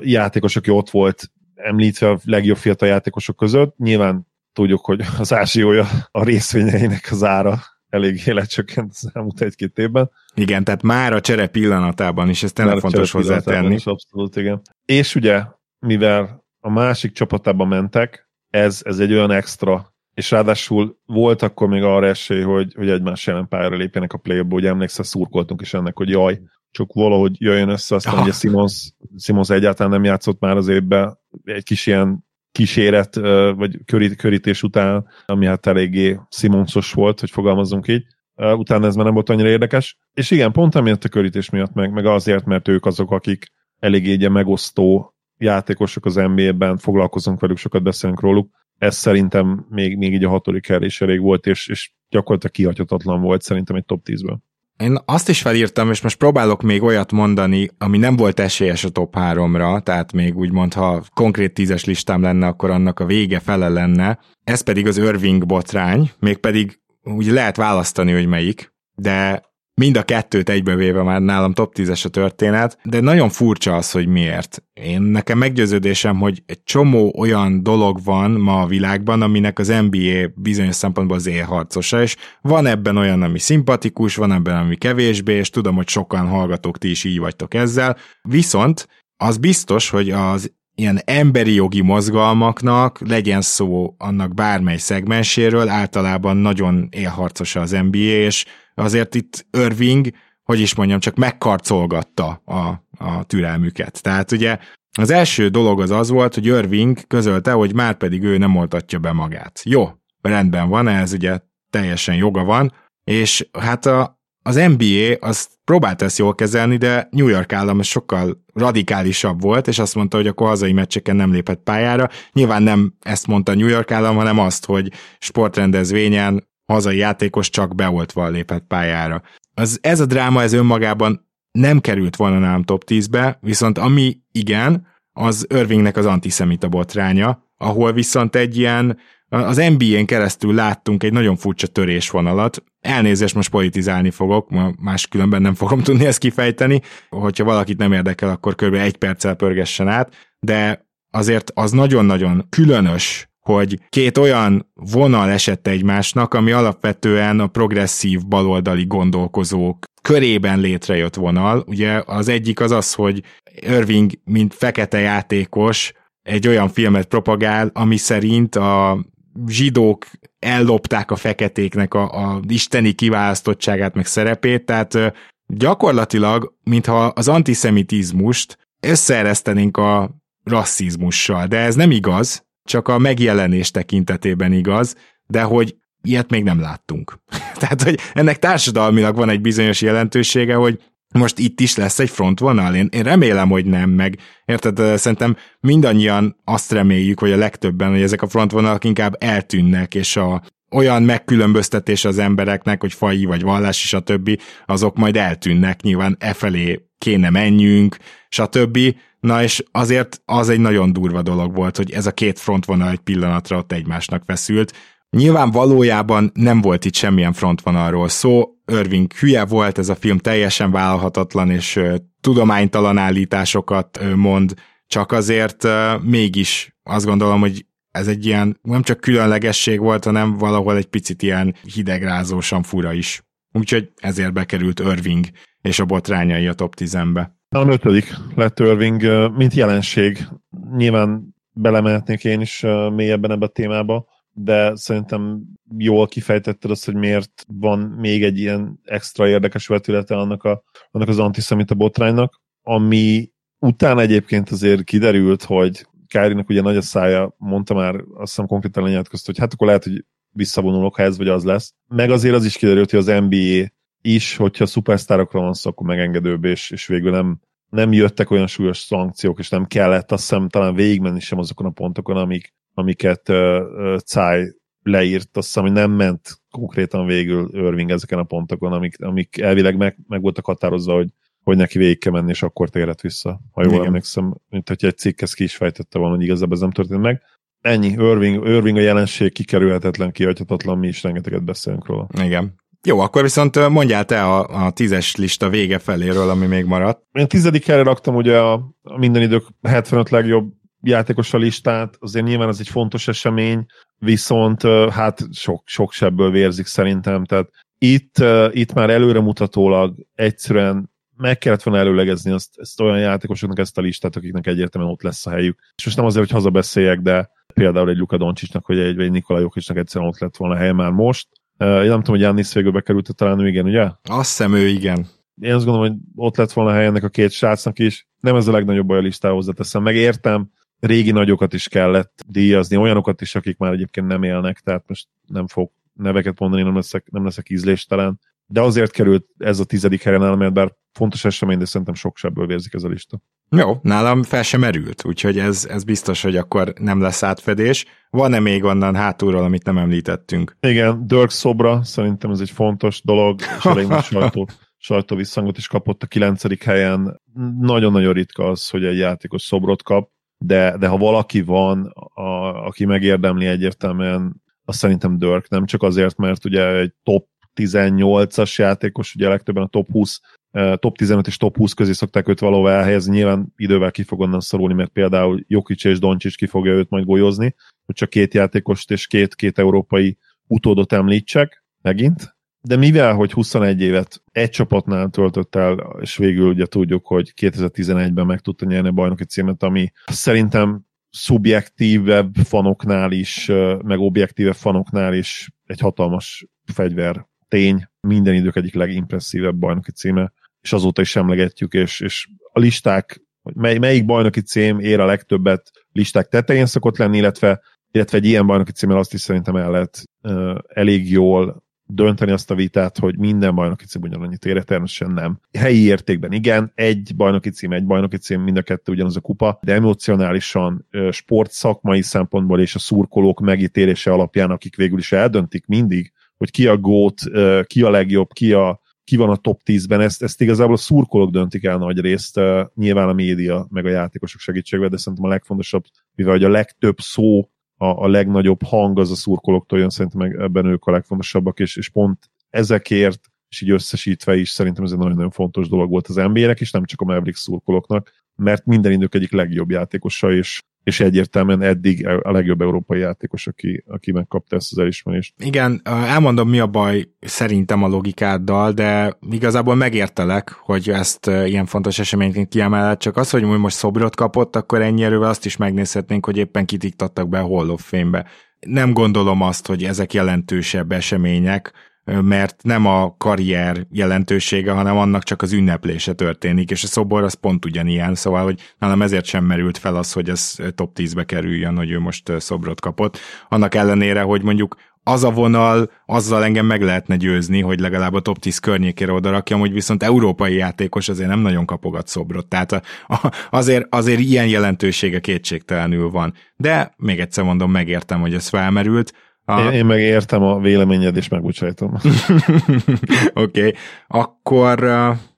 játékos, aki ott volt említve a legjobb fiatal játékosok között. Nyilván tudjuk, hogy az ázsiója a részvényeinek az ára elég lecsökkent az elmúlt egy-két évben. Igen, tehát már a csere pillanatában is, ez tényleg fontos hozzátenni. Is abszolút, igen. És ugye, mivel a másik csapatában mentek, ez, ez egy olyan extra, és ráadásul volt akkor még arra esély, hogy, hogy egymás jelen pályára lépjenek a play-ba, hogy emlékszel, szurkoltunk is ennek, hogy jaj, csak valahogy jöjjön össze, aztán ah. ugye Simons, Simons egyáltalán nem játszott már az évben, egy kis ilyen kíséret, vagy körítés után, ami hát eléggé Simonsos volt, hogy fogalmazzunk így. Utána ez már nem volt annyira érdekes. És igen, pont emiatt a körítés miatt, meg, meg azért, mert ők azok, akik eléggé egy megosztó játékosok az NBA-ben, foglalkozunk velük, sokat beszélünk róluk. Ez szerintem még, még így a hatodik is elég volt, és, és gyakorlatilag kihagyhatatlan volt szerintem egy top 10-ből. Én azt is felírtam, és most próbálok még olyat mondani, ami nem volt esélyes a top 3-ra, tehát még úgymond, ha konkrét tízes listám lenne, akkor annak a vége fele lenne. Ez pedig az Irving botrány, mégpedig úgy lehet választani, hogy melyik, de mind a kettőt egybevéve már nálam top 10-es a történet, de nagyon furcsa az, hogy miért. Én nekem meggyőződésem, hogy egy csomó olyan dolog van ma a világban, aminek az NBA bizonyos szempontból az élharcosa, és van ebben olyan, ami szimpatikus, van ebben, ami kevésbé, és tudom, hogy sokan hallgatók, ti is így vagytok ezzel, viszont az biztos, hogy az ilyen emberi jogi mozgalmaknak, legyen szó annak bármely szegmenséről, általában nagyon élharcosa az NBA, és azért itt Irving, hogy is mondjam, csak megkarcolgatta a, a türelmüket. Tehát ugye az első dolog az az volt, hogy Irving közölte, hogy már pedig ő nem oltatja be magát. Jó, rendben van, ez ugye teljesen joga van, és hát a, az NBA az próbált ezt jól kezelni, de New York állam sokkal radikálisabb volt, és azt mondta, hogy akkor hazai meccseken nem lépett pályára. Nyilván nem ezt mondta New York állam, hanem azt, hogy sportrendezvényen hazai játékos csak beoltva lépett pályára. Az, ez a dráma ez önmagában nem került volna nálam top 10-be, viszont ami igen, az Irvingnek az antiszemita botránya, ahol viszont egy ilyen, az NBA-n keresztül láttunk egy nagyon furcsa törésvonalat. Elnézést, most politizálni fogok, máskülönben nem fogom tudni ezt kifejteni. Hogyha valakit nem érdekel, akkor kb. egy perccel pörgessen át, de azért az nagyon-nagyon különös hogy két olyan vonal esett egymásnak, ami alapvetően a progresszív baloldali gondolkozók körében létrejött vonal. Ugye az egyik az az, hogy Irving, mint fekete játékos, egy olyan filmet propagál, ami szerint a zsidók ellopták a feketéknek a, a isteni kiválasztottságát, meg szerepét, tehát gyakorlatilag, mintha az antiszemitizmust összeeresztenénk a rasszizmussal, de ez nem igaz, csak a megjelenés tekintetében igaz, de hogy ilyet még nem láttunk. *laughs* Tehát, hogy ennek társadalmilag van egy bizonyos jelentősége, hogy most itt is lesz egy frontvonal? Én, én remélem, hogy nem, meg érted, szerintem mindannyian azt reméljük, hogy a legtöbben, hogy ezek a frontvonalak inkább eltűnnek, és a olyan megkülönböztetés az embereknek, hogy faji vagy vallás, és a többi, azok majd eltűnnek, nyilván e felé kéne menjünk, stb. Na és azért az egy nagyon durva dolog volt, hogy ez a két frontvonal egy pillanatra ott egymásnak feszült. Nyilván valójában nem volt itt semmilyen frontvonalról szó, Irving hülye volt, ez a film teljesen vállalhatatlan, és tudománytalan állításokat mond, csak azért mégis azt gondolom, hogy ez egy ilyen nem csak különlegesség volt, hanem valahol egy picit ilyen hidegrázósan fura is. Úgyhogy ezért bekerült Irving és a botrányai a top 10-be. A ötödik lett Irving, mint jelenség. Nyilván belemehetnék én is mélyebben ebbe a témába, de szerintem jól kifejtetted azt, hogy miért van még egy ilyen extra érdekes vetülete annak, a, annak az antiszemita botránynak, ami utána egyébként azért kiderült, hogy Kárinak ugye nagy a szája, mondta már, azt hiszem konkrétan lenyilatkozta, hogy hát akkor lehet, hogy visszavonulok, ha ez vagy az lesz. Meg azért az is kiderült, hogy az NBA is, hogyha szupersztárokra van szó, akkor megengedőbb, és, és végül nem, nem jöttek olyan súlyos szankciók, és nem kellett azt hiszem talán végigmenni sem azokon a pontokon, amik, amiket uh, uh, Cáj leírt, azt hiszem, hogy nem ment konkrétan végül Irving ezeken a pontokon, amik, amik elvileg meg, meg voltak határozva, hogy, hogy neki végig kell menni, és akkor térhet vissza. Ha jól Igen. emlékszem, mint hogy egy cikk ezt ki is fejtette volna, hogy igazából ez nem történt meg. Ennyi, Irving, Irving a jelenség kikerülhetetlen, kihagyhatatlan, mi is rengeteget beszélünk róla. Igen. Jó, akkor viszont mondjál te a, a tízes lista vége feléről, ami még maradt. Én tizedik helyre raktam ugye a, a minden idők 75 legjobb játékos a listát, azért nyilván ez egy fontos esemény, viszont hát sok, sok sebből vérzik szerintem, tehát itt, itt már előremutatólag egyszerűen meg kellett volna előlegezni azt, ezt olyan játékosoknak ezt a listát, akiknek egyértelműen ott lesz a helyük. És most nem azért, hogy hazabeszéljek, de például egy Luka Doncsicsnak, vagy egy, vagy egy Nikola Jokicsnak egyszerűen ott lett volna a helye már most. Én nem tudom, hogy Jannis végül bekerült talán ő igen, ugye? Azt hiszem ő igen. én azt gondolom, hogy ott lett volna hely ennek a két srácnak is. Nem ez a legnagyobb baj a listához teszem. Megértem, régi nagyokat is kellett díjazni, olyanokat is, akik már egyébként nem élnek, tehát most nem fog neveket mondani, nem leszek, nem leszek ízléstelen. De azért került ez a tizedik helyen el, mert bár fontos esemény, de szerintem sok sebből vérzik ez a lista. Jó, nálam fel sem merült, úgyhogy ez, ez biztos, hogy akkor nem lesz átfedés. Van-e még onnan hátulról, amit nem említettünk? Igen, Dirk Szobra, szerintem ez egy fontos dolog, és elég nagy *laughs* sajtó, sajtó visszhangot is kapott a kilencedik helyen. Nagyon-nagyon ritka az, hogy egy játékos szobrot kap, de, de ha valaki van, a, aki megérdemli egyértelműen, azt szerintem Dirk, nem csak azért, mert ugye egy top 18-as játékos, ugye legtöbben a top 20 top 15 és top 20 közé szokták őt valóban elhelyezni, nyilván idővel ki fog onnan szorulni, mert például Jokic és Doncsics ki fogja őt majd golyozni, hogy csak két játékost és két, két európai utódot említsek megint, de mivel, hogy 21 évet egy csapatnál töltött el, és végül ugye tudjuk, hogy 2011-ben meg tudta nyerni a bajnoki címet, ami szerintem szubjektívebb fanoknál is, meg objektívebb fanoknál is egy hatalmas fegyver tény, minden idők egyik legimpresszívebb bajnoki címe, és azóta is emlegetjük, és, és a listák, mely, melyik bajnoki cím ér a legtöbbet listák tetején szokott lenni, illetve, illetve egy ilyen bajnoki címmel azt is szerintem el lehet uh, elég jól dönteni azt a vitát, hogy minden bajnoki cím ugyanannyit ér, természetesen nem. Helyi értékben igen, egy bajnoki cím, egy bajnoki cím, mind a kettő ugyanaz a kupa, de emocionálisan, sportszakmai szempontból és a szurkolók megítélése alapján, akik végül is eldöntik mindig, hogy ki a gót, ki a legjobb, ki, a, ki van a top 10-ben, ezt, ezt igazából a szurkolók döntik el nagy részt, nyilván a média, meg a játékosok segítségével, de szerintem a legfontosabb, mivel hogy a legtöbb szó, a, a legnagyobb hang az a szurkolóktól jön, szerintem meg ebben ők a legfontosabbak, és, és pont ezekért, és így összesítve is szerintem ez egy nagyon-nagyon fontos dolog volt az NBA-nek, és nem csak a Mavericks szurkolóknak, mert minden idők egyik legjobb játékosa, és és egyértelműen eddig a legjobb európai játékos, aki, aki megkapta ezt az elismerést. Igen, elmondom, mi a baj szerintem a logikáddal, de igazából megértelek, hogy ezt ilyen fontos eseményként kiemeled, csak az, hogy most szobrot kapott, akkor ennyi erővel azt is megnézhetnénk, hogy éppen kitiktattak be a Hall of Fame-be. Nem gondolom azt, hogy ezek jelentősebb események, mert nem a karrier jelentősége, hanem annak csak az ünneplése történik, és a szobor az pont ugyanilyen, szóval, hogy nálam ezért sem merült fel az, hogy ez top 10-be kerüljön, hogy ő most szobrot kapott. Annak ellenére, hogy mondjuk az a vonal, azzal engem meg lehetne győzni, hogy legalább a top 10 környékére oda rakjam, hogy viszont európai játékos azért nem nagyon kapogat szobrot. Tehát a, a, azért, azért ilyen jelentősége kétségtelenül van. De még egyszer mondom, megértem, hogy ez felmerült. Én, én meg értem a véleményed, és megbocsájtom. *laughs* Oké, okay. akkor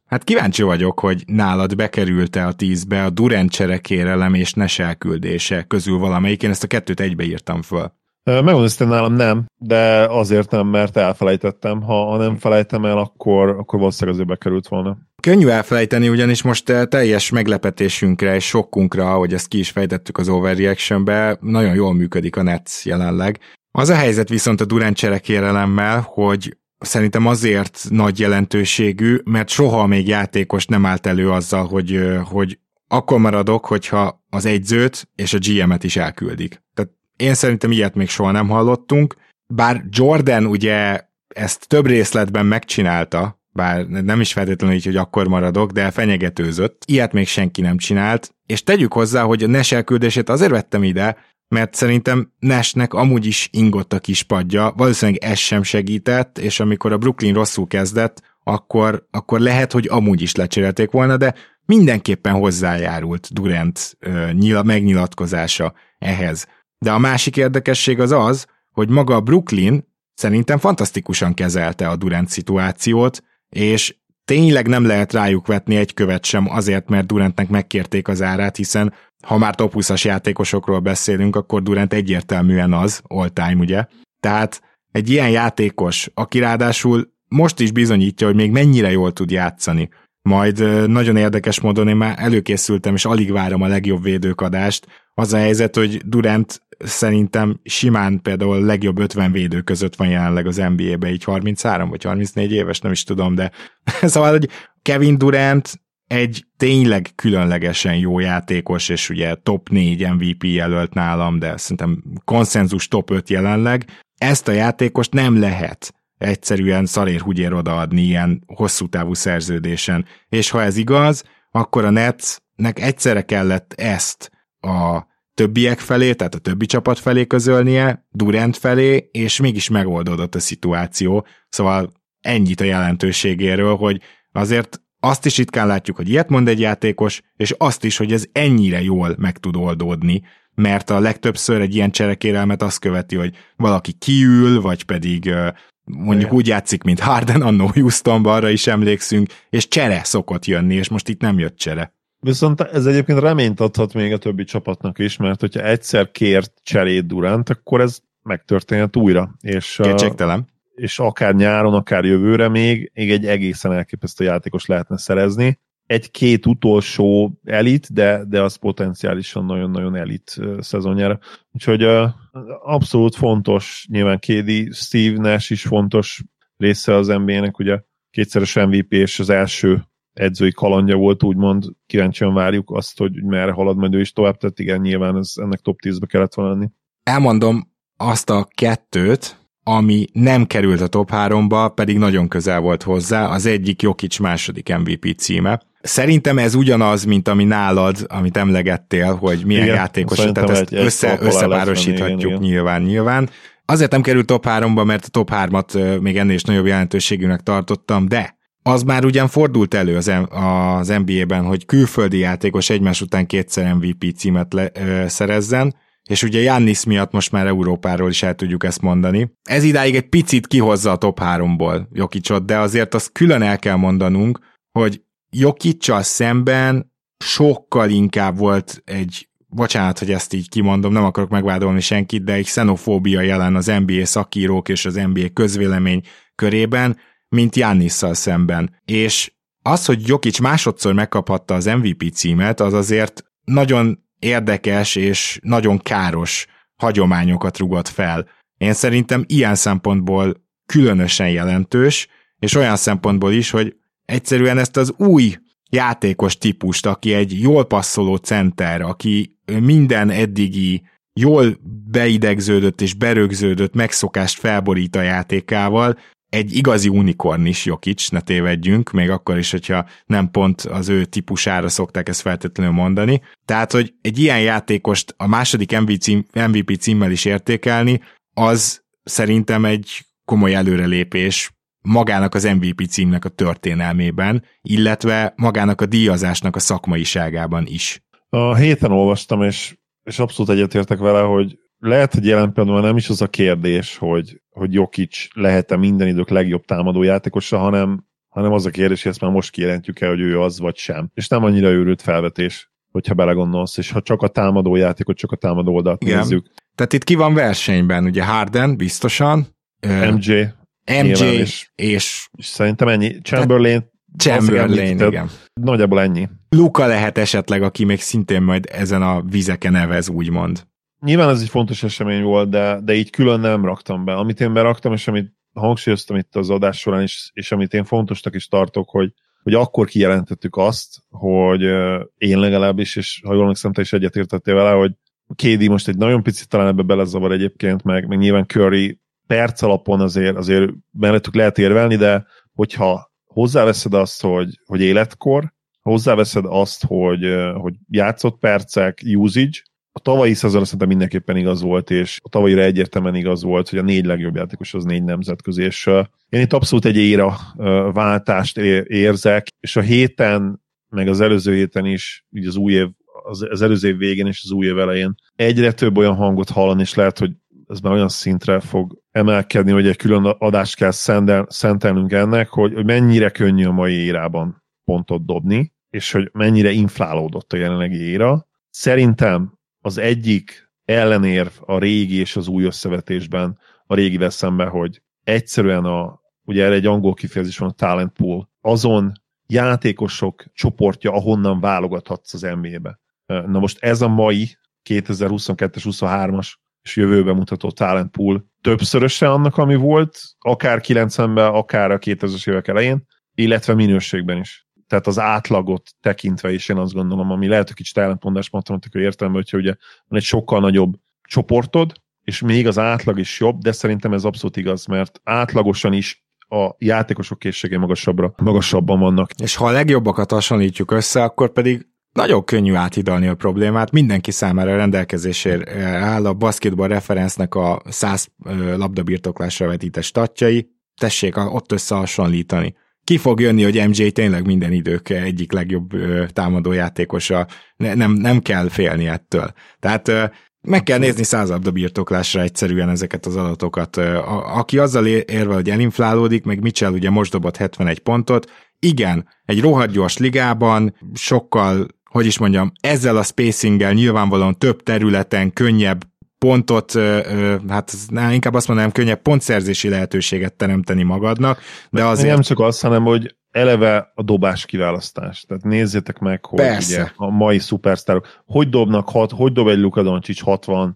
hát kíváncsi vagyok, hogy nálad bekerült-e a tízbe a Durant cserekérelem és Nes elküldése közül valamelyik. Én ezt a kettőt egybe írtam föl. Megmondom, hogy nálam nem, de azért nem, mert elfelejtettem. Ha, ha nem felejtem el, akkor, akkor valószínűleg azért bekerült volna. Könnyű elfelejteni, ugyanis most teljes meglepetésünkre és sokkunkra, ahogy ezt ki is fejtettük az Overreaction-be, nagyon jól működik a Nets jelenleg. Az a helyzet viszont a Durant cserekérelemmel, hogy szerintem azért nagy jelentőségű, mert soha még játékos nem állt elő azzal, hogy, hogy akkor maradok, hogyha az egyzőt és a GM-et is elküldik. Tehát én szerintem ilyet még soha nem hallottunk, bár Jordan ugye ezt több részletben megcsinálta, bár nem is feltétlenül így, hogy akkor maradok, de fenyegetőzött. Ilyet még senki nem csinált, és tegyük hozzá, hogy a Nes elküldését azért vettem ide, mert szerintem Nesnek amúgy is ingott a kis padja, valószínűleg ez sem segített, és amikor a Brooklyn rosszul kezdett, akkor, akkor lehet, hogy amúgy is lecserélték volna, de mindenképpen hozzájárult Durant uh, nyila, megnyilatkozása ehhez. De a másik érdekesség az az, hogy maga a Brooklyn szerintem fantasztikusan kezelte a Durant szituációt, és tényleg nem lehet rájuk vetni egy követ sem azért, mert Durantnek megkérték az árát, hiszen ha már top 20-as játékosokról beszélünk, akkor Durant egyértelműen az, all time, ugye? Tehát egy ilyen játékos, aki ráadásul most is bizonyítja, hogy még mennyire jól tud játszani. Majd nagyon érdekes módon én már előkészültem, és alig várom a legjobb védőkadást. Az a helyzet, hogy Durant szerintem simán például a legjobb 50 védő között van jelenleg az NBA-be, így 33 vagy 34 éves, nem is tudom, de *laughs* szóval, hogy Kevin Durant egy tényleg különlegesen jó játékos, és ugye top 4 MVP jelölt nálam, de szerintem konszenzus top 5 jelenleg. Ezt a játékost nem lehet egyszerűen szalér odaadni ilyen hosszú távú szerződésen. És ha ez igaz, akkor a Netsnek egyszerre kellett ezt a többiek felé, tehát a többi csapat felé közölnie, Durant felé, és mégis megoldódott a szituáció. Szóval ennyit a jelentőségéről, hogy azért azt is ritkán látjuk, hogy ilyet mond egy játékos, és azt is, hogy ez ennyire jól meg tud oldódni, mert a legtöbbször egy ilyen cserekérelmet azt követi, hogy valaki kiül, vagy pedig mondjuk úgy játszik, mint Harden annó Houstonban, arra is emlékszünk, és csere szokott jönni, és most itt nem jött csere. Viszont ez egyébként reményt adhat még a többi csapatnak is, mert hogyha egyszer kért cserét Durant, akkor ez megtörténhet újra. És, Kétségtelen. És akár nyáron, akár jövőre még, még egy egészen elképesztő játékos lehetne szerezni. Egy-két utolsó elit, de, de az potenciálisan nagyon-nagyon elit szezonjára. Úgyhogy uh, abszolút fontos, nyilván Kédi, Steve Nash is fontos része az NBA-nek, ugye kétszeres MVP és az első edzői kalandja volt, úgymond kíváncsian várjuk azt, hogy merre halad majd ő is tovább, tehát igen, nyilván ez ennek top 10-be kellett volna lenni. Elmondom azt a kettőt, ami nem került a top 3-ba, pedig nagyon közel volt hozzá, az egyik Jokic második MVP címe. Szerintem ez ugyanaz, mint ami nálad, amit emlegettél, hogy milyen igen, játékos, tehát ezt egy, össze, összepárosíthatjuk igen, nyilván, nyilván. Azért nem került top 3-ba, mert a top 3-at még ennél is nagyobb jelentőségűnek tartottam, de az már ugyan fordult elő az, az NBA-ben, hogy külföldi játékos egymás után kétszer MVP címet le, ö, szerezzen, és ugye Jannis miatt most már Európáról is el tudjuk ezt mondani. Ez idáig egy picit kihozza a top 3-ból Jokicsot, de azért azt külön el kell mondanunk, hogy Jokicsal szemben sokkal inkább volt egy, bocsánat, hogy ezt így kimondom, nem akarok megvádolni senkit, de egy xenofóbia jelen az NBA szakírók és az NBA közvélemény körében, mint Jannisszal szemben. És az, hogy Jokic másodszor megkaphatta az MVP címet, az azért nagyon érdekes és nagyon káros hagyományokat rugott fel. Én szerintem ilyen szempontból különösen jelentős, és olyan szempontból is, hogy egyszerűen ezt az új játékos típust, aki egy jól passzoló center, aki minden eddigi jól beidegződött és berögződött megszokást felborít a játékával, egy igazi unikorn is Jokic, ne tévedjünk, még akkor is, hogyha nem pont az ő típusára szokták ezt feltétlenül mondani. Tehát, hogy egy ilyen játékost a második MVP címmel is értékelni, az szerintem egy komoly előrelépés magának az MVP címnek a történelmében, illetve magának a díjazásnak a szakmaiságában is. A héten olvastam, és, és abszolút egyetértek vele, hogy lehet, hogy jelen pillanatban nem is az a kérdés, hogy, hogy Jokic lehet-e minden idők legjobb támadó játékosa, hanem, hanem az a kérdés, hogy ezt már most kijelentjük el, hogy ő az vagy sem. És nem annyira őrült felvetés, hogyha belegondolsz, és ha csak a támadó játékot, csak a támadó oldalt Igen. nézzük. Tehát itt ki van versenyben, ugye Harden biztosan, MJ, MJ és, és, és szerintem ennyi. Chamberlain, Chamberlain, igen. Nagyjából ennyi. Luka lehet esetleg, aki még szintén majd ezen a vizeken nevez, úgymond. Nyilván ez egy fontos esemény volt, de, de így külön nem raktam be. Amit én beraktam, és amit hangsúlyoztam itt az adás során, és, és amit én fontosnak is tartok, hogy, hogy akkor kijelentettük azt, hogy én legalábbis, és ha jól emlékszem, te is egyetértettél vele, hogy KD most egy nagyon picit talán ebbe belezavar egyébként, meg, meg nyilván Curry perc alapon azért, azért mellettük lehet érvelni, de hogyha hozzáveszed azt, hogy, hogy életkor, hozzáveszed azt, hogy, hogy játszott percek, usage, a tavalyi szezon szerintem mindenképpen igaz volt, és a tavalyira egyértelműen igaz volt, hogy a négy legjobb játékos az négy nemzetközi, és én itt abszolút egy éra váltást érzek, és a héten, meg az előző héten is, így az új év, az, előző év végén és az új év elején egyre több olyan hangot hallani, és lehet, hogy ez már olyan szintre fog emelkedni, hogy egy külön adást kell szendel, szentelnünk ennek, hogy, hogy mennyire könnyű a mai érában pontot dobni, és hogy mennyire inflálódott a jelenlegi éra. Szerintem az egyik ellenérv a régi és az új összevetésben a régivel szemben, hogy egyszerűen a, ugye erre egy angol kifejezés van, a talent pool, azon játékosok csoportja, ahonnan válogathatsz az NBA-be. Na most ez a mai 2022-es, 23-as és jövőben mutató talent pool többszöröse annak, ami volt, akár 90-ben, akár a 2000-es évek elején, illetve minőségben is tehát az átlagot tekintve is én azt gondolom, ami lehet, hogy kicsit ellentmondás matematikai értelme, hogyha ugye van egy sokkal nagyobb csoportod, és még az átlag is jobb, de szerintem ez abszolút igaz, mert átlagosan is a játékosok készsége magasabbra, magasabban vannak. És ha a legjobbakat hasonlítjuk össze, akkor pedig nagyon könnyű áthidalni a problémát, mindenki számára rendelkezésére áll a basketball referencnek a 100 labdabirtoklásra vetített statjai, tessék ott összehasonlítani. Ki fog jönni, hogy MJ tényleg minden idők egyik legjobb támadó játékosa, ne, nem, nem kell félni ettől. Tehát meg kell nézni századba birtoklásra egyszerűen ezeket az adatokat. A, aki azzal érve, hogy elinflálódik, meg Mitchell ugye most dobott 71 pontot, igen, egy rohadt ligában sokkal, hogy is mondjam, ezzel a spacinggel nyilvánvalóan több területen könnyebb pontot, hát inkább azt mondanám, könnyebb pontszerzési lehetőséget teremteni magadnak, de azért... Nem csak azt, hanem, hogy eleve a dobás kiválasztás. Tehát nézzétek meg, hogy ugye a mai szupersztárok, hogy dobnak, hat, hogy dob egy Luka Doncic 61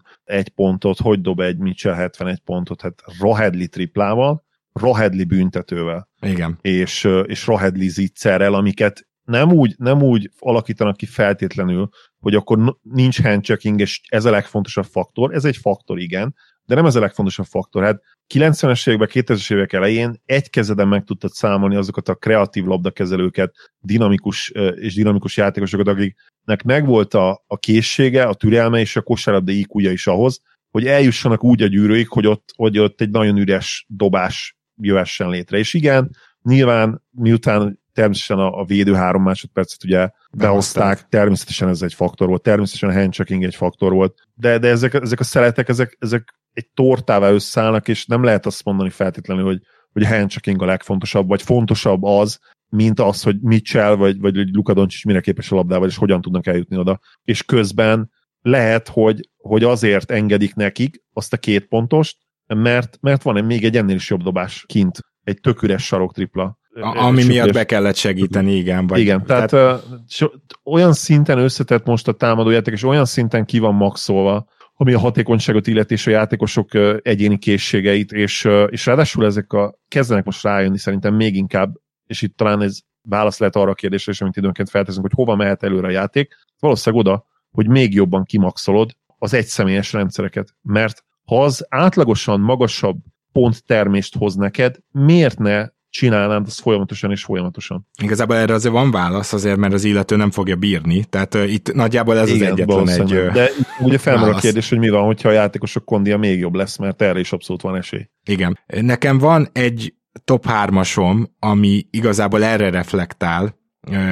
pontot, hogy dob egy Mitchell 71 pontot, hát Rahedli triplával, Rahedli büntetővel. Igen. És, és Rahedli zicserrel, amiket nem úgy, nem úgy alakítanak ki feltétlenül, hogy akkor nincs handchecking, és ez a legfontosabb faktor. Ez egy faktor, igen, de nem ez a legfontosabb faktor. Hát 90-es években, 2000-es évek elején egy kezeden meg tudtad számolni azokat a kreatív labdakezelőket, dinamikus és dinamikus játékosokat, akiknek megvolt a, a készsége, a türelme és a kosárlabda iq is ahhoz, hogy eljussanak úgy a gyűrőig, hogy ott, hogy ott egy nagyon üres dobás jöhessen létre. És igen, nyilván miután természetesen a, a védő három másodpercet ugye behozták, természetesen ez egy faktor volt, természetesen a handchecking egy faktor volt, de, de ezek, ezek a szeletek, ezek, ezek egy tortává összeállnak, és nem lehet azt mondani feltétlenül, hogy, hogy a handchecking a legfontosabb, vagy fontosabb az, mint az, hogy Mitchell vagy, vagy Luka Doncic mire képes a labdával, és hogyan tudnak eljutni oda. És közben lehet, hogy, hogy azért engedik nekik azt a két pontost, mert, mert van még egy ennél is jobb dobás kint, egy tök üres sarok tripla. A, ami miatt be kellett segíteni, igen. Vagy, igen, tehát, tehát so, olyan szinten összetett most a támadójáték, és olyan szinten ki van maxolva, ami a hatékonyságot illeti és a játékosok egyéni készségeit, és, és ráadásul ezek a, kezdenek most rájönni szerintem még inkább, és itt talán ez válasz lehet arra a kérdésre is, amit időnként felteszünk, hogy hova mehet előre a játék, valószínűleg oda, hogy még jobban kimaxolod az egyszemélyes rendszereket, mert ha az átlagosan magasabb ponttermést hoz neked, miért ne csinálnád azt folyamatosan és folyamatosan. Igazából erre azért van válasz, azért, mert az illető nem fogja bírni, tehát uh, itt nagyjából ez Igen, az egyetlen egy De ugye felmerül a kérdés, hogy mi van, hogyha a játékosok kondia még jobb lesz, mert erre is abszolút van esély. Igen. Nekem van egy top hármasom, ami igazából erre reflektál,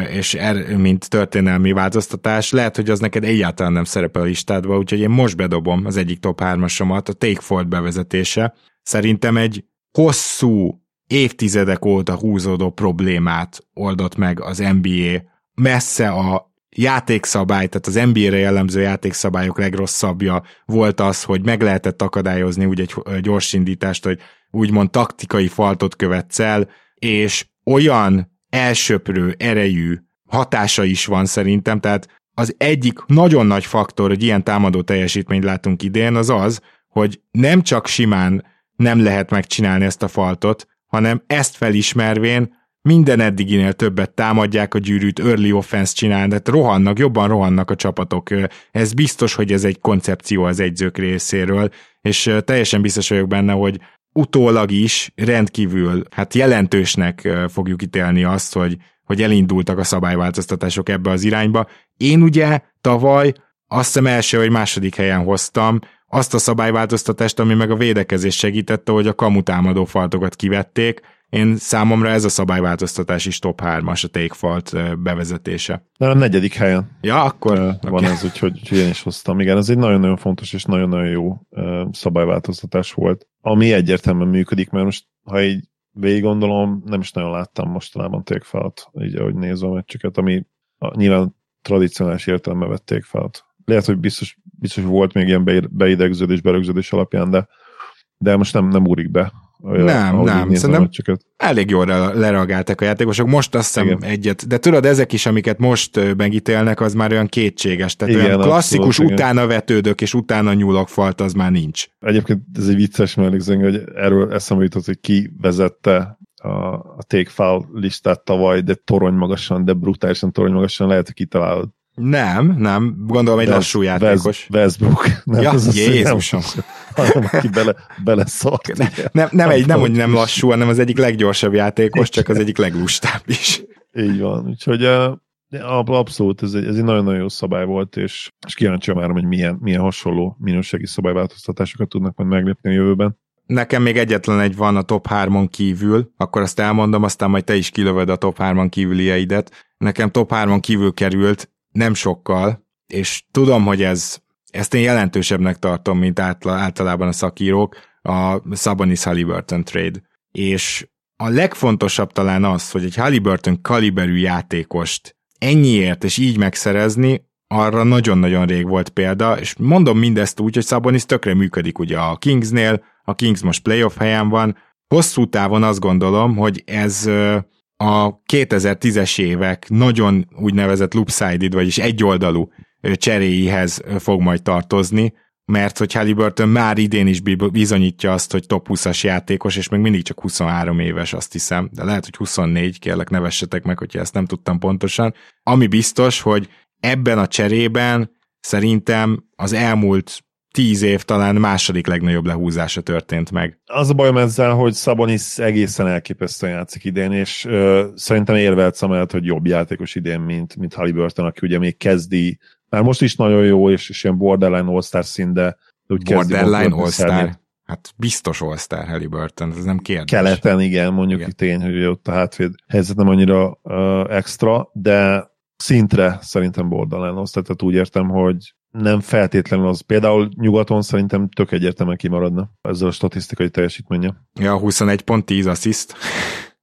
és er, mint történelmi változtatás, lehet, hogy az neked egyáltalán nem szerepel a listádban, úgyhogy én most bedobom az egyik top hármasomat, a Take bevezetése. Szerintem egy hosszú évtizedek óta húzódó problémát oldott meg az NBA. Messze a játékszabály, tehát az NBA-re jellemző játékszabályok legrosszabbja volt az, hogy meg lehetett akadályozni úgy egy gyorsindítást, hogy úgymond taktikai faltot követsz el, és olyan elsöprő erejű hatása is van szerintem, tehát az egyik nagyon nagy faktor, hogy ilyen támadó teljesítményt látunk idén, az az, hogy nem csak simán nem lehet megcsinálni ezt a faltot, hanem ezt felismervén minden eddiginél többet támadják a gyűrűt, early offense csinál, de rohannak, jobban rohannak a csapatok. Ez biztos, hogy ez egy koncepció az egyzők részéről, és teljesen biztos vagyok benne, hogy utólag is rendkívül hát jelentősnek fogjuk ítélni azt, hogy, hogy elindultak a szabályváltoztatások ebbe az irányba. Én ugye tavaly azt hiszem első vagy második helyen hoztam, azt a szabályváltoztatást, ami meg a védekezés segítette, hogy a kamutámadó faltokat kivették. Én számomra ez a szabályváltoztatás is top 3-as a take bevezetése. De a negyedik helyen. Ja, akkor uh, van okay. ez, úgyhogy, én is hoztam. Igen, ez egy nagyon-nagyon fontos és nagyon-nagyon jó uh, szabályváltoztatás volt, ami egyértelműen működik, mert most, ha így végig gondolom, nem is nagyon láttam mostanában take falt, így ahogy nézem a meccseket, ami nyilván tradicionális értelemben vették felt. Lehet, hogy biztos biztos volt még ilyen beidegződés, berögződés alapján, de, de most nem, nem úrik be. Olyan, nem, nem, szerintem elég jól lereagáltak a játékosok. Most azt hiszem igen. egyet, de tudod, ezek is, amiket most megítélnek, az már olyan kétséges. Tehát igen, olyan klasszikus abszolút, utána igen. vetődök és utána nyúlok falt, az már nincs. Egyébként ez egy vicces, mert hogy erről eszembe jutott, hogy ki vezette a, a take foul listát tavaly, de torony magasan, de brutálisan torony magasan lehet, hogy kitalálod. Nem, nem. Gondolom egy Vez, lassú játékos. Westbrook. *laughs* Nem, ja, az Jézusom. Hanem, aki bele, bele szart. Ne, nem, nem, egy, nem, hogy nem lassú, hanem az egyik leggyorsabb játékos, csak az egyik leglustább is. Így van. Úgyhogy abszolút, ez egy, ez egy nagyon-nagyon jó szabály volt, és, és kíváncsi már, hogy milyen, milyen hasonló minőségi szabályváltoztatásokat tudnak majd meglépni a jövőben. Nekem még egyetlen egy van a top 3-on kívül, akkor azt elmondom, aztán majd te is kilövöd a top 3-on kívülieidet. Nekem top 3-on kívül került nem sokkal, és tudom, hogy ez, ezt én jelentősebbnek tartom, mint általában a szakírók, a Sabonis Halliburton trade. És a legfontosabb talán az, hogy egy Halliburton kaliberű játékost ennyiért és így megszerezni, arra nagyon-nagyon rég volt példa, és mondom mindezt úgy, hogy Sabonis tökre működik ugye a Kingsnél, a Kings most playoff helyen van, hosszú távon azt gondolom, hogy ez a 2010-es évek nagyon úgynevezett loopsided, vagyis egyoldalú cseréihez fog majd tartozni, mert hogy Halliburton már idén is bizonyítja azt, hogy top 20-as játékos, és még mindig csak 23 éves, azt hiszem, de lehet, hogy 24, kérlek nevessetek meg, hogyha ezt nem tudtam pontosan. Ami biztos, hogy ebben a cserében szerintem az elmúlt tíz év talán második legnagyobb lehúzása történt meg. Az a bajom ezzel, hogy Szabonis egészen elképesztően játszik idén, és ö, szerintem érvelt szemelt, hogy jobb játékos idén, mint, mint Halliburton, aki ugye még kezdi, már most is nagyon jó, és, és ilyen borderline all-star szín, de úgy Borderline all-star? Hát biztos All-Star Halliburton, ez nem kérdés. Keleten, igen, mondjuk igen. tény, hogy ott a hátvéd helyzet nem annyira uh, extra, de szintre szerintem borderline all tehát úgy értem, hogy nem feltétlenül az. Például nyugaton szerintem tök egyértelműen kimaradna ezzel a statisztikai teljesítménye. Ja, 21 pont 10 assziszt. *laughs*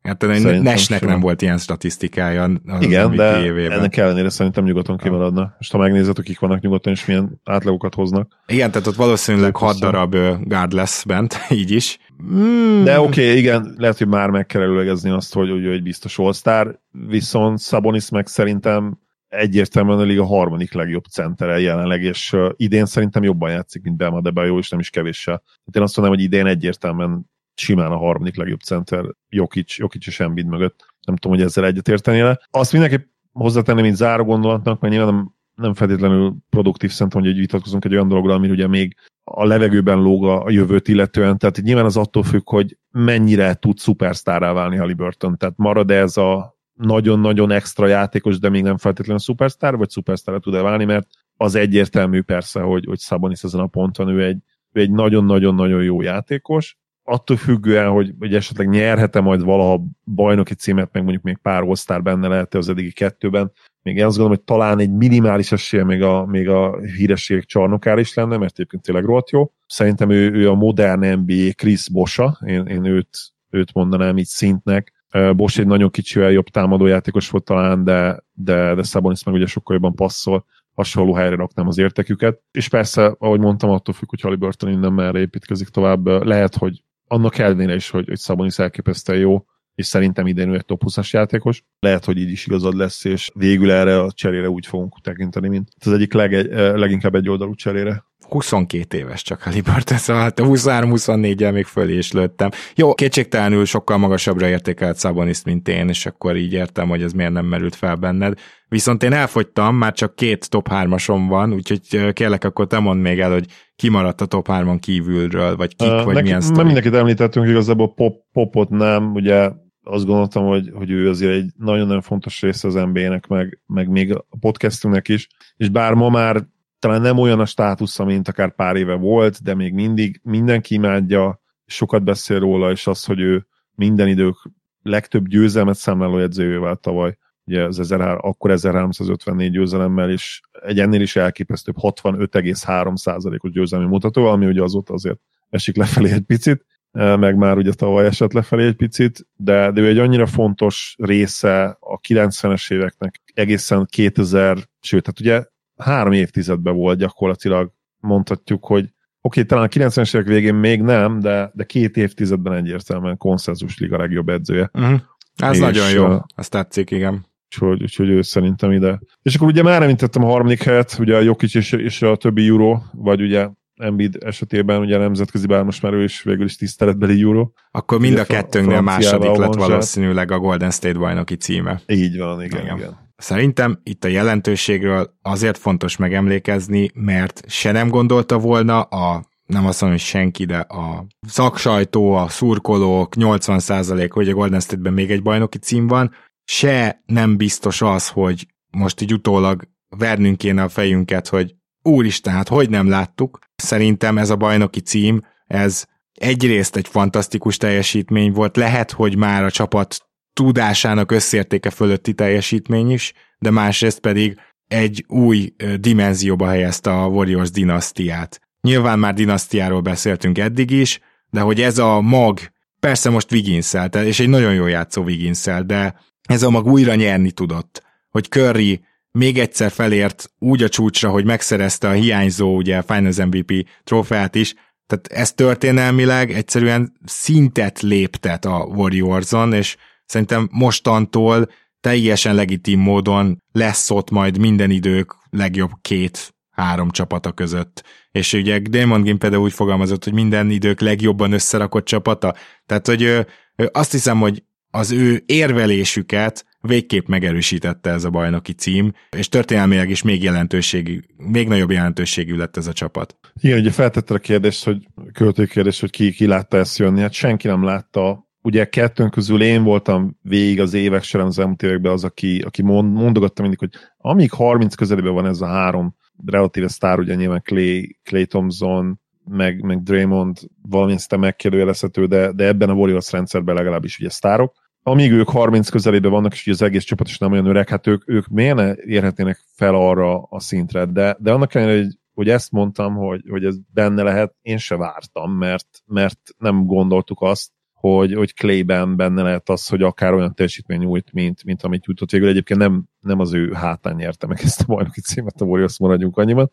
Hát Nesnek nem volt ilyen statisztikája az Igen, de évében. ennek ellenére szerintem nyugaton kimaradna. És ha megnézed, hogy kik vannak nyugaton, és milyen átlagokat hoznak. Igen, tehát ott valószínűleg 6 darab guard lesz bent, *laughs* így is. Mm. De oké, okay, igen, lehet, hogy már meg kell előlegezni azt, hogy, hogy ő egy biztos all viszont Sabonis meg szerintem egyértelműen a liga harmadik legjobb centere jelenleg, és idén szerintem jobban játszik, mint Belma de jó, és nem is kevéssel. Hát én azt mondom, hogy idén egyértelműen simán a harmadik legjobb center Jokic, Jokic és Embiid mögött. Nem tudom, hogy ezzel egyetérteni le. Azt mindenképp hozzátenni, mint záró gondolatnak, mert nyilván nem, nem feltétlenül produktív szerintem, hogy vitatkozunk egy olyan dologról, ami ugye még a levegőben lóg a jövőt illetően, tehát nyilván az attól függ, hogy mennyire tud szupersztárrá válni Halliburton, tehát marad ez a nagyon-nagyon extra játékos, de még nem feltétlenül szupersztár, vagy szupersztárra tud-e válni, mert az egyértelmű persze, hogy, hogy Szabonis ezen a ponton ő egy, ő egy nagyon-nagyon-nagyon jó játékos, attól függően, hogy, hogy esetleg nyerhet-e majd valaha bajnoki címet, meg mondjuk még pár osztár benne lehet az eddigi kettőben, még én azt gondolom, hogy talán egy minimális esélye még a, még a hírességek csarnokár is lenne, mert egyébként tényleg rohadt jó. Szerintem ő, ő a modern NBA Chris Bosa, én, én őt, őt mondanám így szintnek, Bosch egy nagyon kicsivel jobb támadójátékos volt talán, de, de, de Szabonis meg ugye sokkal jobban passzol, hasonló helyre raknám az érteküket. És persze, ahogy mondtam, attól függ, hogy Halliburton innen merre építkezik tovább. Lehet, hogy annak ellenére is, hogy, hogy Szabonis elképesztően jó, és szerintem idén ő egy top 20-as játékos. Lehet, hogy így is igazad lesz, és végül erre a cserére úgy fogunk tekinteni, mint az egyik leg, leginkább egy oldalú cserére. 22 éves csak a Liberty, szóval hát 23-24-el még fölé is lőttem. Jó, kétségtelenül sokkal magasabbra értékelt Szaboniszt, mint én, és akkor így értem, hogy ez miért nem merült fel benned. Viszont én elfogytam, már csak két top 3-asom van, úgyhogy kérlek, akkor te mondd még el, hogy ki maradt a top 3-on kívülről, vagy kik, uh, vagy neki, milyen sztori. Mindenkit említettünk, igazából pop, popot nem, ugye azt gondoltam, hogy, hogy ő azért egy nagyon-nagyon fontos része az NBA-nek, meg, meg még a podcastünknek is, és bár ma már talán nem olyan a státusza, mint akár pár éve volt, de még mindig mindenki imádja, sokat beszél róla, és az, hogy ő minden idők legtöbb győzelmet számláló edzőjével tavaly, ugye az 1000, akkor 1354 győzelemmel, és egy ennél is elképesztőbb 65,3%-os győzelmi mutató, ami ugye azóta azért esik lefelé egy picit, e, meg már ugye tavaly esett lefelé egy picit, de, de ő egy annyira fontos része a 90-es éveknek egészen 2000, sőt, tehát ugye három évtizedben volt gyakorlatilag, mondhatjuk, hogy oké, okay, talán a 90-es évek végén még nem, de, de két évtizedben egyértelműen konszenzus liga legjobb edzője. Uh-huh. Ez és, nagyon jó, ezt tetszik, igen. Úgyhogy, úgyhogy ő szerintem ide. És akkor ugye már említettem a harmadik helyet, ugye a Jokic és, és a többi Euro, vagy ugye Embiid esetében ugye nemzetközi, bár most már ő is végül is tiszteletbeli Euro. Akkor mind a kettőnknél második lett valószínűleg a Golden State bajnoki címe. Így van, igen, igen. igen. Szerintem itt a jelentőségről azért fontos megemlékezni, mert se nem gondolta volna a nem azt mondom, hogy senki, de a szaksajtó, a szurkolók, 80% hogy a Golden State-ben még egy bajnoki cím van, se nem biztos az, hogy most így utólag vernünk kéne a fejünket, hogy úristen, hát hogy nem láttuk. Szerintem ez a bajnoki cím, ez egyrészt egy fantasztikus teljesítmény volt, lehet, hogy már a csapat tudásának összértéke fölötti teljesítmény is, de másrészt pedig egy új dimenzióba helyezte a Warriors dinasztiát. Nyilván már dinasztiáról beszéltünk eddig is, de hogy ez a mag, persze most wiggins és egy nagyon jó játszó wiggins de ez a mag újra nyerni tudott. Hogy Curry még egyszer felért úgy a csúcsra, hogy megszerezte a hiányzó ugye Finals MVP trófeát is, tehát ez történelmileg egyszerűen szintet léptet a Warriorson, és szerintem mostantól teljesen legitim módon lesz ott majd minden idők legjobb két három csapata között. És ugye Damon Gim például úgy fogalmazott, hogy minden idők legjobban összerakott csapata. Tehát, hogy ő, ő azt hiszem, hogy az ő érvelésüket végképp megerősítette ez a bajnoki cím, és történelmileg is még jelentőségű, még nagyobb jelentőségű lett ez a csapat. Igen, ugye feltette a kérdést, hogy költő kérdés, hogy ki, ki látta ezt jönni, hát senki nem látta. Ugye kettőnk közül én voltam végig az évek során az elmúlt években az, aki, aki mond, mondogatta mindig, hogy amíg 30 közelében van ez a három relatíve sztár, ugye nyilván Clay, Clay Thompson, meg, meg Draymond valamilyen szinte megkérdőjelezhető, de, de ebben a Warriors rendszerben legalábbis ugye sztárok. Amíg ők 30 közelében vannak, és ugye az egész csapat is nem olyan öreg, hát ők, ők miért ne érhetnének fel arra a szintre, de, de annak ellenére, hogy, hogy ezt mondtam, hogy, hogy ez benne lehet, én se vártam, mert, mert nem gondoltuk azt, hogy, hogy Clayben benne lehet az, hogy akár olyan teljesítmény nyújt, mint, mint amit jutott végül. Egyébként nem, nem az ő hátán nyerte meg ezt a bajnoki címet, a Warriors maradjunk annyiban.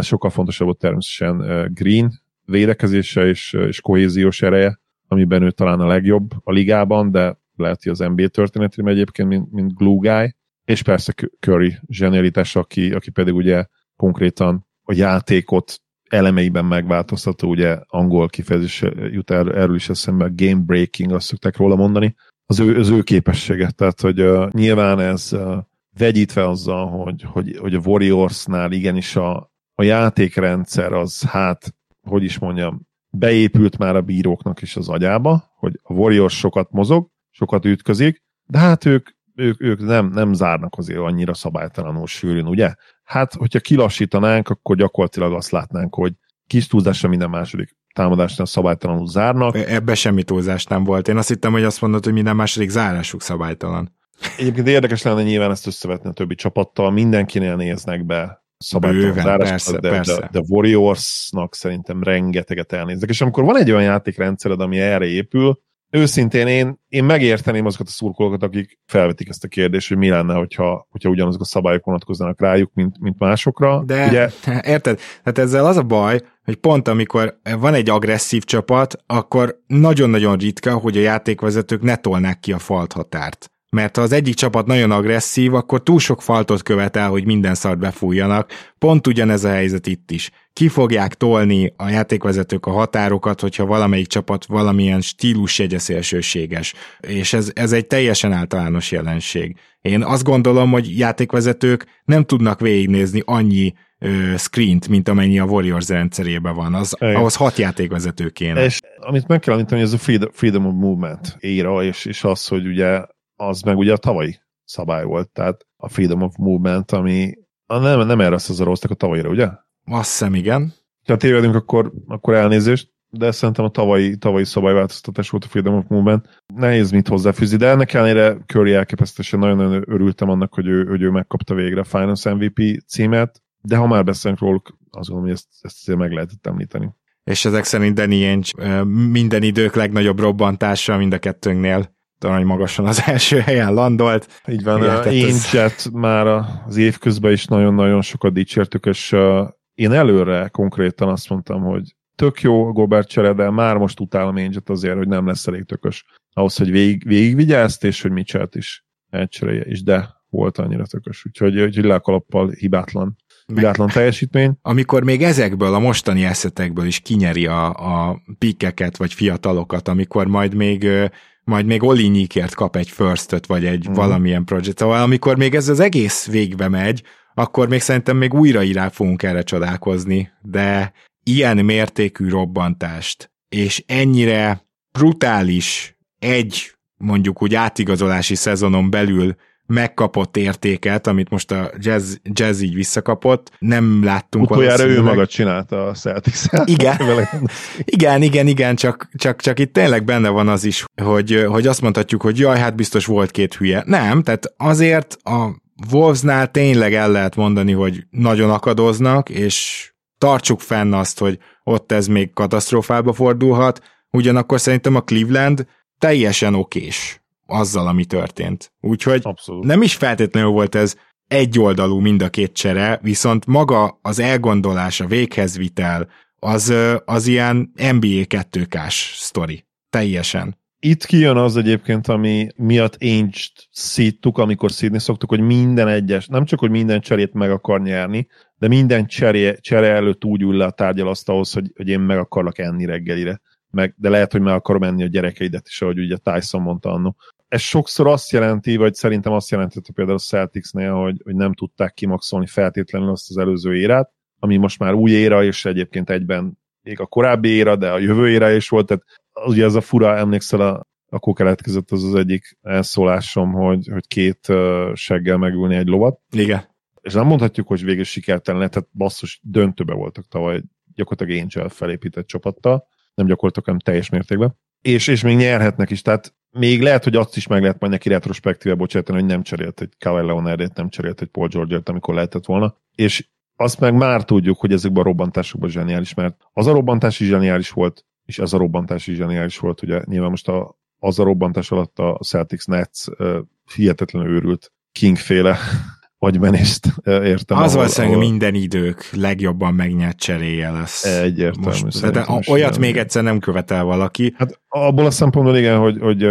Sokkal fontosabb volt természetesen Green védekezése és, és kohéziós ereje, amiben ő talán a legjobb a ligában, de lehet, hogy az NBA történetében egyébként, mint, mint glue guy, és persze Curry zsenialitás, aki, aki pedig ugye konkrétan a játékot elemeiben megváltoztató, ugye angol kifejezés jut el, erről is eszembe, game breaking, azt szokták róla mondani, az ő, az ő képessége. Tehát, hogy uh, nyilván ez uh, vegyítve azzal, hogy, hogy, hogy a Warriorsnál igenis a, a játékrendszer az, hát, hogy is mondjam, beépült már a bíróknak is az agyába, hogy a Warriors sokat mozog, sokat ütközik, de hát ők, ők, ők nem, nem zárnak azért annyira szabálytalanul sűrűn, ugye? Hát, hogyha kilassítanánk, akkor gyakorlatilag azt látnánk, hogy kis túlzásra minden második támadásnál szabálytalanul zárnak. E, ebbe semmi túlzás nem volt. Én azt hittem, hogy azt mondod, hogy minden második zárásuk szabálytalan. Egyébként érdekes lenne nyilván ezt összevetni a többi csapattal, mindenkinél néznek be szabálytalan Bőven, zárásokat, persze, de, persze. De, de Warriorsnak szerintem rengeteget elnéznek. És amikor van egy olyan játékrendszered, ami erre épül, őszintén én, én megérteném azokat a szurkolókat, akik felvetik ezt a kérdést, hogy mi lenne, hogyha, hogyha ugyanazok a szabályok vonatkoznának rájuk, mint, mint másokra. De Ugye... *laughs* érted? Tehát ezzel az a baj, hogy pont amikor van egy agresszív csapat, akkor nagyon-nagyon ritka, hogy a játékvezetők ne tolnák ki a falt határt mert ha az egyik csapat nagyon agresszív, akkor túl sok faltot követel, hogy minden szart befújjanak. Pont ugyanez a helyzet itt is. Ki fogják tolni a játékvezetők a határokat, hogyha valamelyik csapat valamilyen stílus jegye szélsőséges. És ez, ez egy teljesen általános jelenség. Én azt gondolom, hogy játékvezetők nem tudnak végignézni annyi ö, screent, mint amennyi a Warriors rendszerében van. Az, ahhoz hat játékvezető kéne. És amit meg kell említeni, ez a freedom of movement éra, és, és az, hogy ugye az meg ugye a tavalyi szabály volt, tehát a Freedom of Movement, ami a nem, nem erre szezaroztak a tavalyira, ugye? Azt hiszem, igen. Ha tévedünk, akkor, akkor elnézést, de szerintem a tavalyi, tavalyi szabályváltoztatás volt a Freedom of Movement. Nehéz mit hozzáfűzni, de ennek ellenére Curry elképesztően nagyon-nagyon örültem annak, hogy ő, hogy ő megkapta végre a Finance MVP címet, de ha már beszélünk róluk, azt gondolom, hogy ezt, ezt azért meg lehetett említeni. És ezek szerint Danny Ainge minden idők legnagyobb robbantása mind a kettőnknél arany magasan az *laughs* első helyen landolt. Így van, én ez... már az év közben is nagyon-nagyon sokat dicsértük, és én előre konkrétan azt mondtam, hogy tök jó a Gobert csere, de már most utálom Ainge-et azért, hogy nem lesz elég tökös. Ahhoz, hogy végig, végigvigyázt, és hogy Mitchell-t is elcserélje, és de volt annyira tökös. Úgyhogy, hogy lelkalappal hibátlan hibátlan teljesítmény. Amikor még ezekből, a mostani eszetekből is kinyeri a, a pikeket, vagy fiatalokat, amikor majd még majd még Olinyikért kap egy first vagy egy mm. valamilyen projekt. Szóval amikor még ez az egész végbe megy, akkor még szerintem még újra irá fogunk erre csodálkozni, de ilyen mértékű robbantást, és ennyire brutális egy mondjuk úgy átigazolási szezonon belül megkapott értéket, amit most a jazz, jazz így visszakapott, nem láttunk Utoljára ő maga csinálta a celtics Igen, *laughs* igen, igen, igen, csak, csak, csak itt tényleg benne van az is, hogy, hogy azt mondhatjuk, hogy jaj, hát biztos volt két hülye. Nem, tehát azért a Wolvesnál tényleg el lehet mondani, hogy nagyon akadoznak, és tartsuk fenn azt, hogy ott ez még katasztrófába fordulhat, ugyanakkor szerintem a Cleveland teljesen okés azzal, ami történt. Úgyhogy Abszolút. nem is feltétlenül volt ez egyoldalú mind a két csere, viszont maga az elgondolás, a vitel, az, az ilyen NBA 2K-s sztori. Teljesen. Itt kijön az egyébként, ami miatt én szíttuk, amikor szídni szoktuk, hogy minden egyes, nem csak, hogy minden cserét meg akar nyerni, de minden cseré, csere előtt úgy ül le a tárgyalasztalhoz, hogy, hogy én meg akarlak enni reggelire. Meg, de lehet, hogy meg akarom enni a gyerekeidet is, ahogy ugye Tyson mondta annó ez sokszor azt jelenti, vagy szerintem azt jelentette például a Celticsnél, hogy, hogy nem tudták kimaxolni feltétlenül azt az előző érát, ami most már új éra, és egyébként egyben még a korábbi éra, de a jövő éra is volt, tehát az, ugye ez a fura, emlékszel, a, akkor keletkezett az az egyik elszólásom, hogy, hogy két uh, seggel megülni egy lovat. Igen. És nem mondhatjuk, hogy végül sikertelen lett, tehát basszus, döntőbe voltak tavaly gyakorlatilag Angel felépített csapattal, nem gyakorlatilag, hanem teljes mértékben. És, és még nyerhetnek is, tehát még lehet, hogy azt is meg lehet majd neki retrospektíve bocsátani, hogy nem cserélt egy Kawhi Leonardét, nem cserélt egy Paul george amikor lehetett volna. És azt meg már tudjuk, hogy ezekben a robbantásokban zseniális, mert az a robbantás is zseniális volt, és ez a robbantás is zseniális volt, ugye nyilván most a, az a robbantás alatt a Celtics Nets uh, hihetetlenül őrült Kingféle *laughs* agymenést értem. Az valószínűleg ahol... minden idők legjobban megnyert cseréje lesz. Egyértelmű. Most, de olyat még egyszer nem követel valaki. Hát abból a szempontból igen, hogy, hogy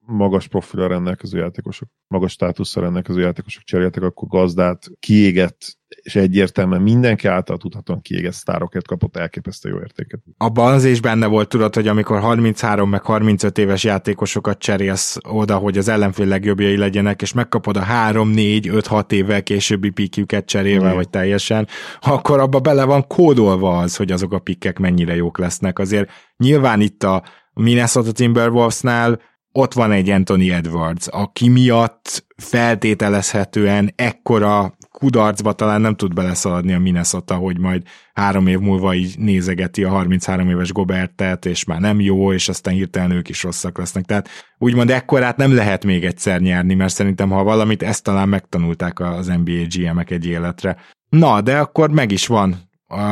magas profilra rendelkező játékosok, magas státuszra rendelkező játékosok cseréltek, akkor gazdát kiégett és egyértelműen mindenki által tudhatóan kiégett sztárokért kapott elképesztő jó értéket. Abban az is benne volt, tudod, hogy amikor 33 meg 35 éves játékosokat cserélsz oda, hogy az ellenfél legjobbjai legyenek, és megkapod a 3, 4, 5, 6 évvel későbbi pikjüket cserélve, vagy teljesen, akkor abba bele van kódolva az, hogy azok a pikkek mennyire jók lesznek. Azért nyilván itt a Minnesota Timberwolvesnál ott van egy Anthony Edwards, aki miatt feltételezhetően ekkora kudarcba talán nem tud beleszaladni a Minnesota, hogy majd három év múlva így nézegeti a 33 éves Gobertet, és már nem jó, és aztán hirtelen ők is rosszak lesznek. Tehát úgymond ekkorát nem lehet még egyszer nyerni, mert szerintem ha valamit, ezt talán megtanulták az NBA GM-ek egy életre. Na, de akkor meg is van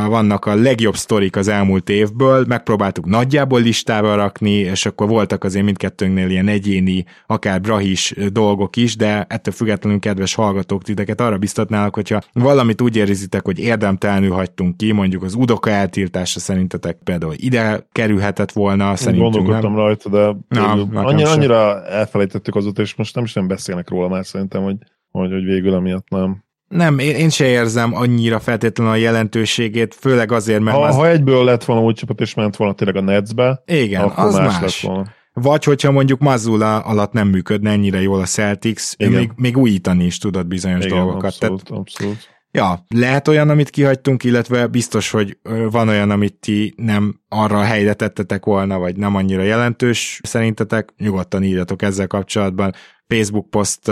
vannak a legjobb sztorik az elmúlt évből, megpróbáltuk nagyjából listába rakni, és akkor voltak azért mindkettőnknél ilyen egyéni, akár brahis dolgok is, de ettől függetlenül kedves hallgatók titeket arra biztatnálok, hogyha valamit úgy érzitek, hogy érdemtelenül hagytunk ki, mondjuk az udoka eltiltása szerintetek például ide kerülhetett volna, szerintünk Gondolkodtam nem? rajta, de Na, annyira, annyira elfelejtettük azóta, és most nem is nem beszélnek róla már szerintem, hogy, hogy, hogy végül emiatt nem. Nem, én, én se érzem annyira feltétlenül a jelentőségét, főleg azért, mert... Ha, az... ha egyből lett volna úgy csapat, és ment volna tényleg a Netsbe, Igen, akkor az más, más. Lett volna. Vagy hogyha mondjuk Mazula alatt nem működne ennyire jól a Celtics, még, még újítani is tudod bizonyos Igen, dolgokat. Abszolút, Tehát, abszolút. Ja, lehet olyan, amit kihagytunk, illetve biztos, hogy van olyan, amit ti nem arra a helyre tettetek volna, vagy nem annyira jelentős szerintetek, nyugodtan írjatok ezzel kapcsolatban. Facebook poszt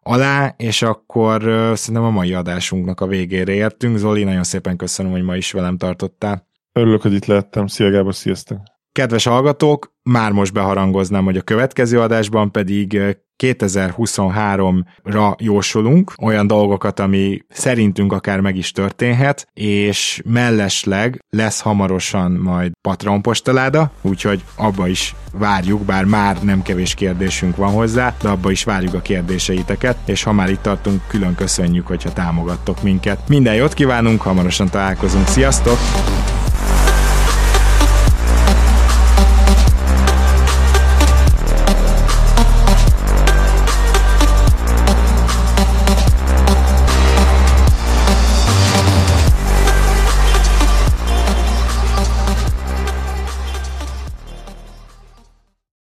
alá, és akkor szerintem a mai adásunknak a végére értünk. Zoli, nagyon szépen köszönöm, hogy ma is velem tartottál. Örülök, hogy itt lehettem. Szia Gábor, sziasztok! Kedves hallgatók, már most beharangoznám, hogy a következő adásban pedig 2023-ra jósolunk olyan dolgokat, ami szerintünk akár meg is történhet, és mellesleg lesz hamarosan majd Patreon postaláda, úgyhogy abba is várjuk, bár már nem kevés kérdésünk van hozzá, de abba is várjuk a kérdéseiteket, és ha már itt tartunk, külön köszönjük, hogyha támogattok minket. Minden jót kívánunk, hamarosan találkozunk, sziasztok!